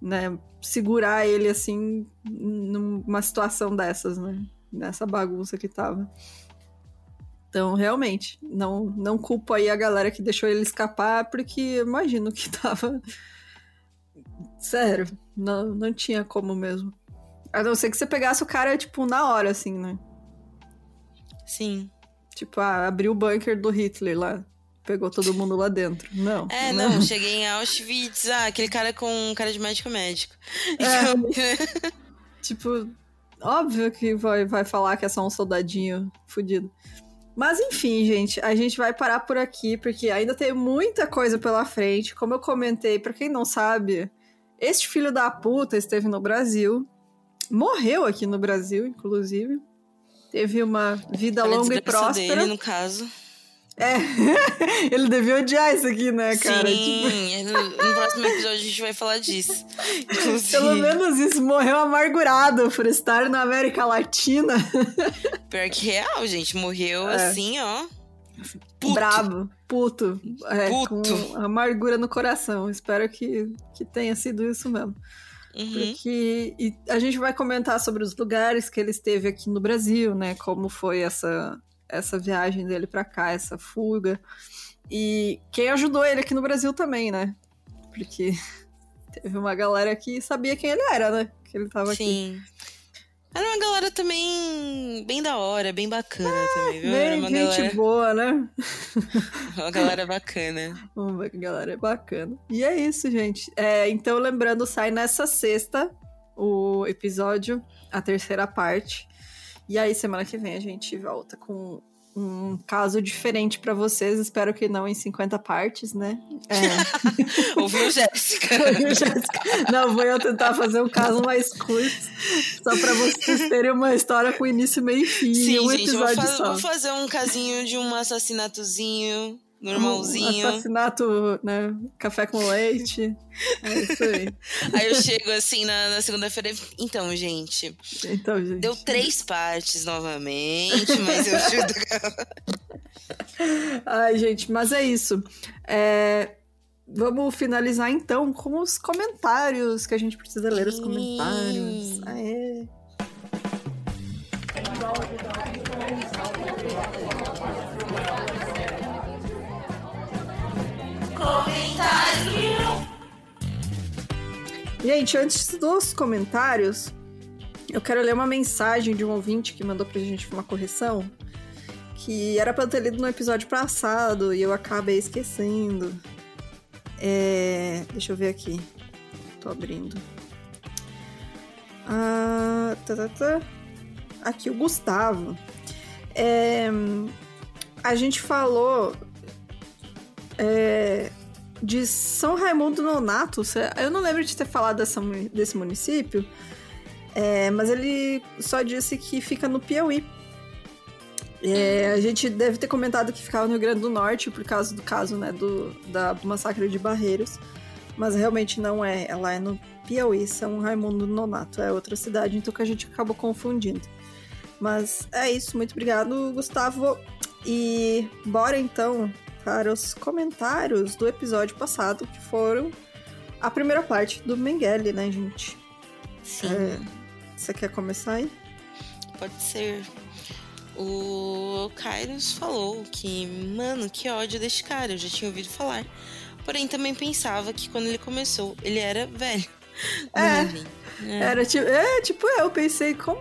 né? Segurar ele, assim, numa situação dessas, né? nessa bagunça que tava. Então, realmente, não, não culpo aí a galera que deixou ele escapar, porque imagino que [laughs] tava. Sério, não, não tinha como mesmo. A não ser que você pegasse o cara, tipo, na hora, assim, né? Sim. Tipo, ah, abriu o bunker do Hitler lá. Pegou todo mundo lá dentro. Não. É, não, não cheguei em Auschwitz, ah, aquele cara com cara de médico médico. É. Então... [laughs] tipo, Óbvio que vai, vai falar que é só um soldadinho fudido. Mas enfim, gente, a gente vai parar por aqui, porque ainda tem muita coisa pela frente. Como eu comentei, para quem não sabe, este filho da puta esteve no Brasil. Morreu aqui no Brasil, inclusive. Teve uma vida longa e próspera. Dele, no caso. É, [laughs] ele devia odiar isso aqui, né, cara? Sim, tipo... no, próximo episódio a gente vai falar disso. [laughs] Pelo menos isso, morreu amargurado por estar na América Latina. [laughs] Pior que real, gente, morreu é. assim, ó. Puto. Brabo, puto, é, puto. Com amargura no coração. Espero que, que tenha sido isso mesmo. Uhum. Porque e a gente vai comentar sobre os lugares que ele esteve aqui no Brasil, né? Como foi essa essa viagem dele para cá, essa fuga. E quem ajudou ele aqui no Brasil também, né? Porque [laughs] teve uma galera que sabia quem ele era, né? Que ele tava Sim. aqui. Era uma galera também bem da hora, bem bacana é, também, viu? Bem, Era uma gente galera... boa, né? [laughs] uma galera bacana. [laughs] Uma galera bacana. E é isso, gente. É, então, lembrando, sai nessa sexta o episódio, a terceira parte. E aí, semana que vem, a gente volta com um caso diferente para vocês. Espero que não em 50 partes, né? É. [laughs] Ouviu, Jéssica? [laughs] Ouviu, Jéssica? Não, vou eu tentar fazer um caso mais curto, só para vocês terem uma história com início, meio e fim. Sim, um gente, episódio vou, só. vou fazer um casinho de um assassinato normalzinho. Um assassinato, né? Café com leite. É isso aí. [laughs] aí eu chego assim na, na segunda-feira. Então, gente. Então, gente. Deu três partes novamente, mas eu ajudo. [laughs] Ai, gente, mas é isso. É, vamos finalizar então com os comentários, que a gente precisa ler os comentários. Aê. Gente, antes dos comentários, eu quero ler uma mensagem de um ouvinte que mandou pra gente uma correção. Que era pra eu ter lido no episódio passado e eu acabei esquecendo. É... Deixa eu ver aqui. Tô abrindo. Ah, tá, tá, tá. Aqui, o Gustavo. É... A gente falou é, de São Raimundo Nonato. Eu não lembro de ter falado dessa, desse município, é, mas ele só disse que fica no Piauí. É, a gente deve ter comentado que ficava no Rio Grande do Norte por causa do caso né, do, da massacre de Barreiros, mas realmente não é. Ela é no Piauí, São Raimundo Nonato, é outra cidade, então que a gente acabou confundindo. Mas é isso, muito obrigado, Gustavo. E bora então para os comentários do episódio passado, que foram a primeira parte do Mengele, né, gente? Sim. É, você quer começar aí? Pode ser. O Kairos falou que, mano, que ódio deste cara, eu já tinha ouvido falar. Porém, também pensava que quando ele começou, ele era velho. É, é. Era tipo, é, tipo, eu pensei, como.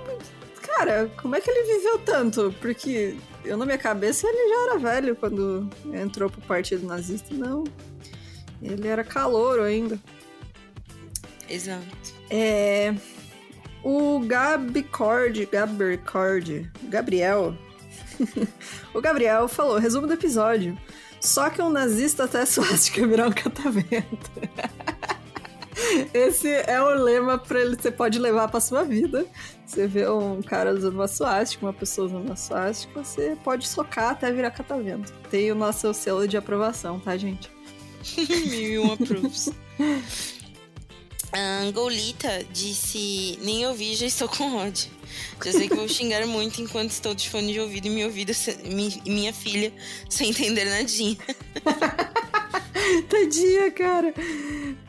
Cara, como é que ele viveu tanto? Porque eu, na minha cabeça, ele já era velho quando entrou pro partido nazista. Não. Ele era calouro ainda. Exato. É. O Gabicord, Gabercord, Gabriel. [laughs] o Gabriel falou: resumo do episódio. Só que um nazista até [laughs] suástica virar um catavento. Esse é o lema para ele você pode levar para sua vida. Você vê um cara usando uma suástica, uma pessoa usando uma suástica, você pode socar até virar catavento. Tem o nosso selo de aprovação, tá, gente? [laughs] Mil e um approves. [laughs] A Angolita disse: Nem ouvi, já estou com ódio. Já sei que vou xingar muito enquanto estou de fone de ouvido e minha, ouvido, minha filha sem entender nadinha. [laughs] Tadinha, cara.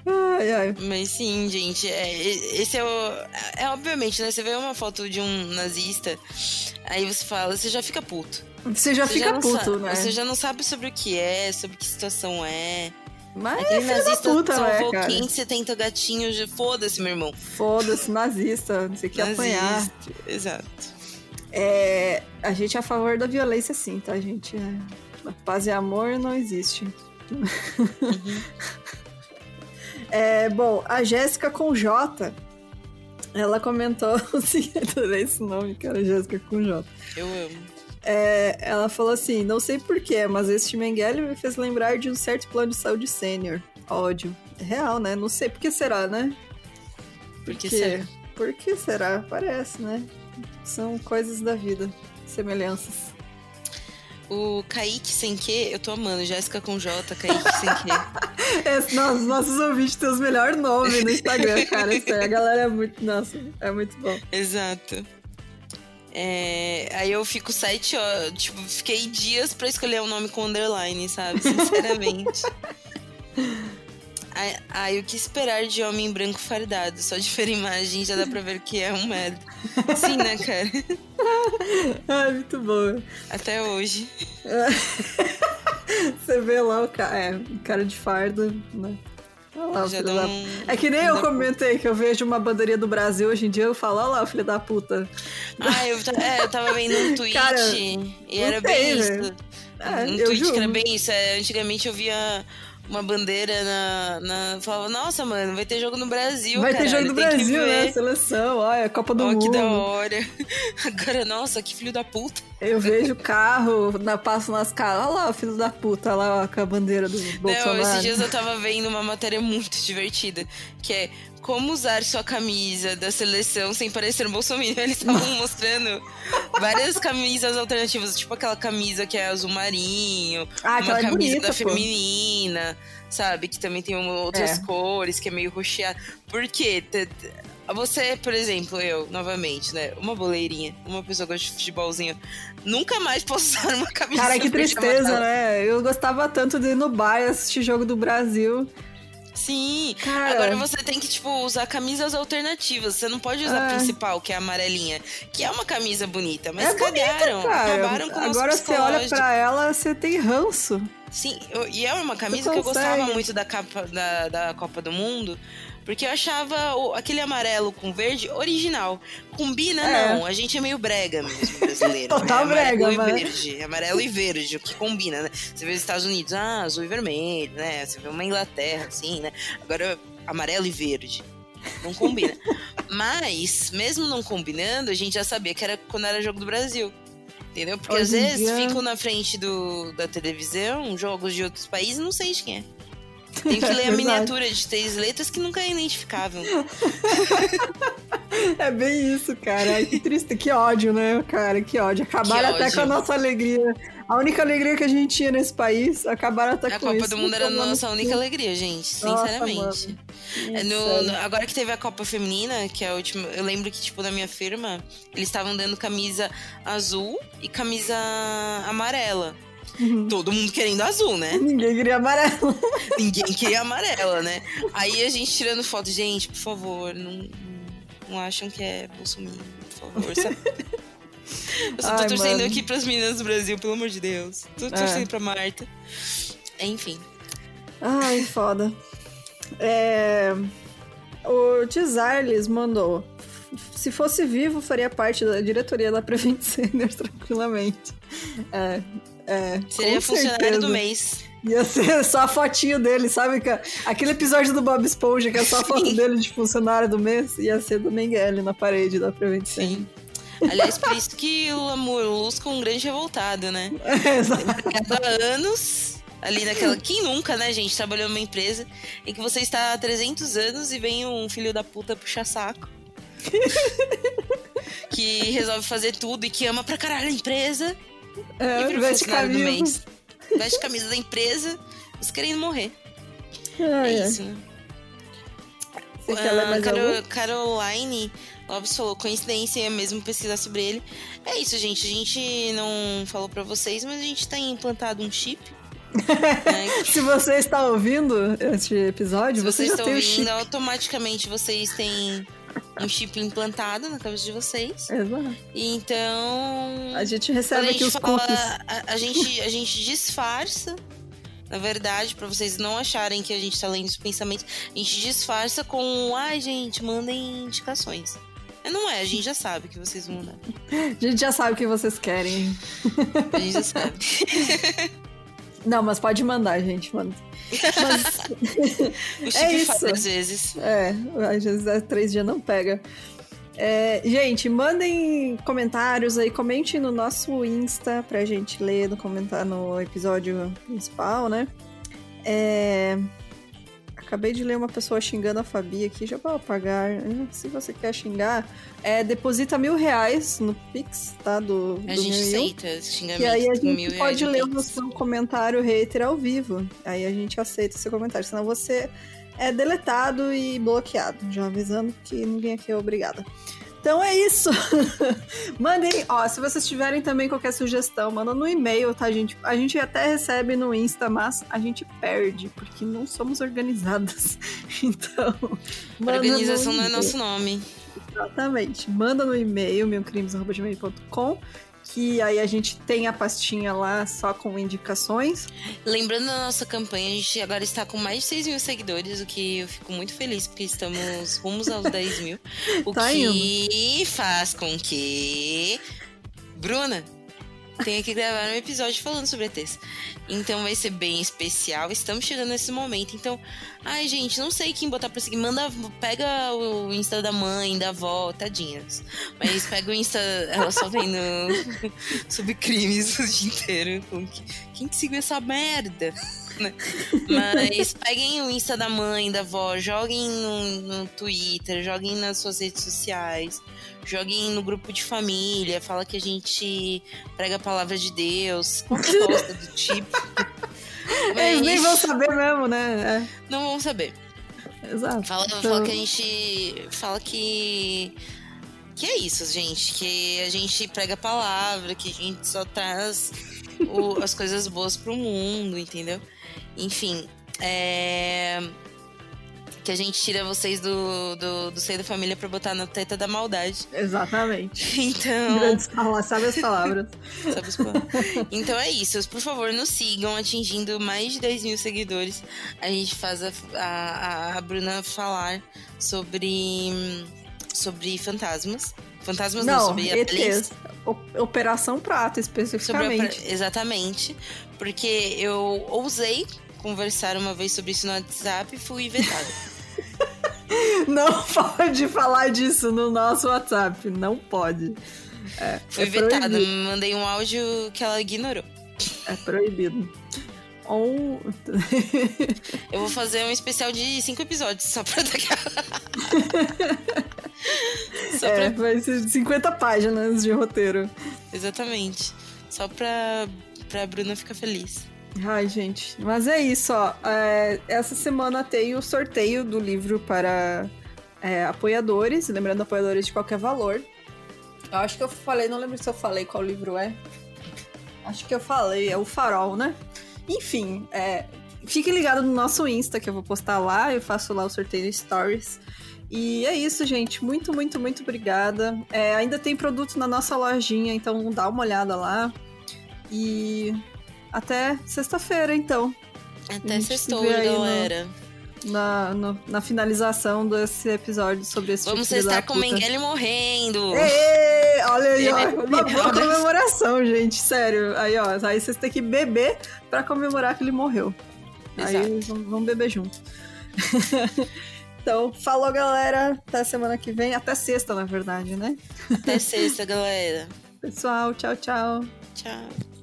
Ai, ai. Mas sim, gente, é, esse é o. É obviamente, né? Você vê uma foto de um nazista, aí você fala, você já fica puto. Você já você fica já puto, né? Você já não sabe sobre o que é, sobre que situação é. Mas Aquele é nazista puta, salvou né, 570 gatinhos. Foda-se, meu irmão. Foda-se, nazista. Não sei o que apanhar. Exato. É, a gente é a favor da violência, sim, tá, gente? É, paz e amor não existe. Uhum. [laughs] é, bom, a Jéssica com J, ela comentou [laughs] o seguinte, esse nome, cara, Jéssica com J. Eu amo. É, ela falou assim: não sei porquê, mas este Mengele me fez lembrar de um certo plano de saúde sênior. Ódio. É real, né? Não sei por que será, né? Por que será? Por que será? Parece, né? São coisas da vida, semelhanças. O Kaique sem que, eu tô amando. Jéssica com J, Kaique sem que. [laughs] Nossa, nossos ouvintes têm os melhores nomes no Instagram, cara. Isso aí, a galera é muito. Nossa, é muito bom. Exato. É, aí eu fico sete horas, tipo, fiquei dias pra escolher um nome com underline, sabe? [laughs] Sinceramente. Aí, o que esperar de homem branco fardado? Só de ver a imagem já dá pra ver que é um merda. Sim, né, cara? [laughs] Ai, muito bom. Até hoje. [laughs] Você vê lá o cara, é, cara de farda, né? Lá, da... um... É que nem eu comentei que eu vejo uma bandeirinha do Brasil hoje em dia, eu falo, olha lá, filho da puta. Ah, eu, é, eu tava vendo um [laughs] tweet Cara, e era bem isso. Né? É, um tweet juro. que era bem isso. É, antigamente eu via uma bandeira na, na. Falava, nossa, mano, vai ter jogo no Brasil. Vai caralho, ter jogo no Brasil, né? Seleção, olha, Copa do oh, Mundo. que da hora. [laughs] Agora, nossa, que filho da puta. Eu vejo carro, na, passo nas caras. Olha lá, o filho da puta, lá com a bandeira do Bolsonaro. Não, esses dias eu tava vendo uma matéria muito divertida, que é como usar sua camisa da seleção sem parecer um bolsominion. Eles estavam mostrando várias camisas alternativas, tipo aquela camisa que é azul marinho, Ah, uma é camisa bonita, da pô. feminina, sabe? Que também tem outras É. cores, que é meio roxeado. Por quê? T- t- Você, por exemplo, eu, novamente, né? Uma boleirinha, uma pessoa que gosta de futebolzinho. Nunca mais posso usar uma camisa Cara, que tristeza, né? Eu gostava tanto de ir no bar assistir jogo do Brasil. Sim. Cara. Agora você tem que, tipo, usar camisas alternativas. Você não pode usar a É. principal, que é a amarelinha. Que é uma camisa bonita, mas é bonita, cagaram. cara. Acabaram com Agora você olha pra ela, você tem ranço. Sim, eu- e é uma camisa que eu gostava muito da capa da, da Copa do Mundo, porque eu achava o- aquele amarelo com verde original. Combina, É. não. A gente é meio brega mesmo, [laughs] brasileiro. Total né? Amarelo brega, e mas- verde. Amarelo e verde, o que combina, né? Você vê os Estados Unidos, ah, azul e vermelho, né? Você vê uma Inglaterra, assim, né? Agora, amarelo e verde. Não combina. [laughs] Mas, mesmo não combinando, a gente já sabia que era quando era jogo do Brasil. Entendeu? Porque às Hoje em vezes dia- ficam na frente do, da televisão jogos de outros países e não sei de quem é. Tem que ler a [laughs] miniatura de três letras que nunca é identificável. [laughs] É bem isso, cara. Ai, Que triste, que ódio, né, cara? Que ódio. Acabaram Que até ódio. com a nossa alegria. A única alegria que a gente tinha nesse país, acabaram até A com Copa isso. do Mundo era a nossa única alegria, gente. Nossa, Sinceramente. É, no- no- agora que teve a Copa Feminina, que é a última. Eu lembro que, tipo, na minha firma, eles estavam dando camisa azul e camisa amarela. Uhum. Todo mundo querendo azul, né? Ninguém queria amarelo. Ninguém queria amarela, né? Aí a gente tirando foto, gente, por favor, não, não acham que é Bolsonaro, por favor, sabe? Eu só tô Ai, torcendo mano. aqui pras meninas do Brasil, pelo amor de Deus. Tô torcendo pra Marta. Enfim. Ai, foda. É... O Tizarles mandou. Se fosse vivo, faria parte da diretoria da Prevent Senior [laughs] tranquilamente. É, é, Seria com funcionário certeza. do mês. Ia ser [laughs] só a fotinho dele, sabe? que- Aquele episódio do Bob Esponja, que é só a foto dele de funcionário do mês, ia ser do Mengele na parede da Prevent Senior. Sim. Aliás, por isso que o Amor Lusco é um grande revoltado, né? [laughs] É, exato. Cada anos, ali naquela. Quem nunca, né, gente, trabalhou numa empresa em que você está há 300 anos e vem um filho da puta puxar saco. [laughs] que resolve fazer tudo e que ama pra caralho a empresa. É, e vira veste funcionário do mês. Veste camisa da empresa, os querendo morrer. Ai, É ai. isso, né? Você quer ler Ah, mais? Caroline Lopes falou, coincidência é mesmo pesquisar sobre ele. É isso, gente. A gente não falou pra vocês, mas a gente tem implantado um chip. [laughs] né? Se você está ouvindo este episódio, Se você vocês já estão tem o ouvindo, chip. automaticamente vocês têm [laughs] um chip implantado na cabeça de vocês. Exato. Então. A gente recebe a aqui gente os fala, cookies. a, a gente, a gente disfarça. Na verdade, pra vocês não acharem que a gente tá lendo os pensamentos, a gente disfarça com, ai, gente, mandem indicações. Não é, a gente já sabe que vocês vão mandar. A gente já sabe o que vocês querem. A gente já sabe. [laughs] Não, mas pode mandar, gente. Manda. Mas, [laughs] O É isso. às vezes. é, às vezes é três dias não pega. É, gente, mandem comentários aí, comentem no nosso Insta pra gente ler no comentário no episódio principal, né? É, Acabei de ler uma pessoa xingando a Fabi aqui, já vou apagar. Se você quer xingar, é, deposita mil reais no Pix, tá? Do, A do gente aceita xingamento E aí a gente pode ler o seu comentário hater ao vivo. Aí a gente aceita o seu comentário. Senão você é deletado e bloqueado. Já avisando que ninguém aqui é obrigada. Então é isso. [laughs] Mandem, ó, se vocês tiverem também qualquer sugestão, manda no e-mail, tá, gente? A gente até recebe no Insta, mas a gente perde, porque não somos organizadas. [laughs] Então, Organização não é nosso nome. Exatamente. Manda no e-mail, meucrimes.gmail.com, que aí a gente tem a pastinha lá só com indicações. Lembrando da nossa campanha, a gente agora está com mais de 6 mil seguidores, o que eu fico muito feliz, porque estamos rumos aos 10 mil. [laughs] O Tá que faz com que. Bruna tenha que gravar um episódio falando sobre ETs. Então vai ser bem especial. Estamos chegando nesse momento. Então, ai, gente, não sei quem botar pra seguir. Manda, pega o Insta da mãe, da avó, tadinhas. Mas pega o Insta, ela só vendo [laughs] sobre crimes o dia inteiro. Quem que seguiu essa merda? né? Mas peguem o Insta da mãe, da avó, joguem no, no Twitter, joguem nas suas redes sociais, joguem no grupo de família, fala que a gente prega a palavra de Deus, qualquer coisa [laughs] do tipo. Mas... [laughs] Eles nem vão saber mesmo, né? É. Não vão saber. Exato. Fala, então... fala que a gente. Fala que. Que é isso, gente. Que a gente prega a palavra, que a gente só traz o, as coisas boas pro mundo, entendeu? Enfim. É que a gente tira vocês do, do, do seio da família pra botar na teta da maldade. Exatamente. [laughs] Então. Grandes palavras, sabe as palavras. [laughs] sabe as palavras. Então é isso. Por favor, nos sigam, atingindo mais de 10 mil seguidores. A gente faz a, a, a Bruna falar sobre, sobre fantasmas. Fantasmas não, não sobre ETs. Operação Prato, especificamente. Exatamente. Porque eu ousei conversar uma vez sobre isso no WhatsApp e fui vetada. [laughs] Não [laughs] pode falar disso no nosso WhatsApp. Não pode. É, Fui é vetada. Mandei um áudio que ela ignorou. É proibido. Ou. [laughs] Eu vou fazer um especial de cinco episódios só pra [laughs] daqui só é, pra... vai ser 50 páginas de roteiro. Exatamente. Só pra, pra Bruna ficar feliz. Ai, gente. Mas é isso, ó. É, essa semana tem o sorteio do livro para é, apoiadores. Lembrando, apoiadores de qualquer valor. Eu acho que eu falei, não lembro se eu falei qual livro é. Acho que eu falei, é o Farol, né? Enfim, é, fique ligado no nosso Insta, que eu vou postar lá. Eu faço lá o sorteio Stories. E é isso, gente. Muito, muito, muito obrigada. É, ainda tem produto na nossa lojinha, então dá uma olhada lá. E até sexta-feira, então. Até sextou, galera. na, no, na finalização desse episódio sobre esse Vamos tipo estar com o Mengele morrendo. Ei, olha aí, ó. Uma boa comemoração, gente. Sério. Aí, ó. Aí vocês têm que beber pra comemorar que ele morreu. Exato. Aí vamos beber junto. [laughs] então, falou, galera. Até semana que vem. Até sexta, na verdade, né? Até sexta, galera. Pessoal, tchau, tchau. Tchau.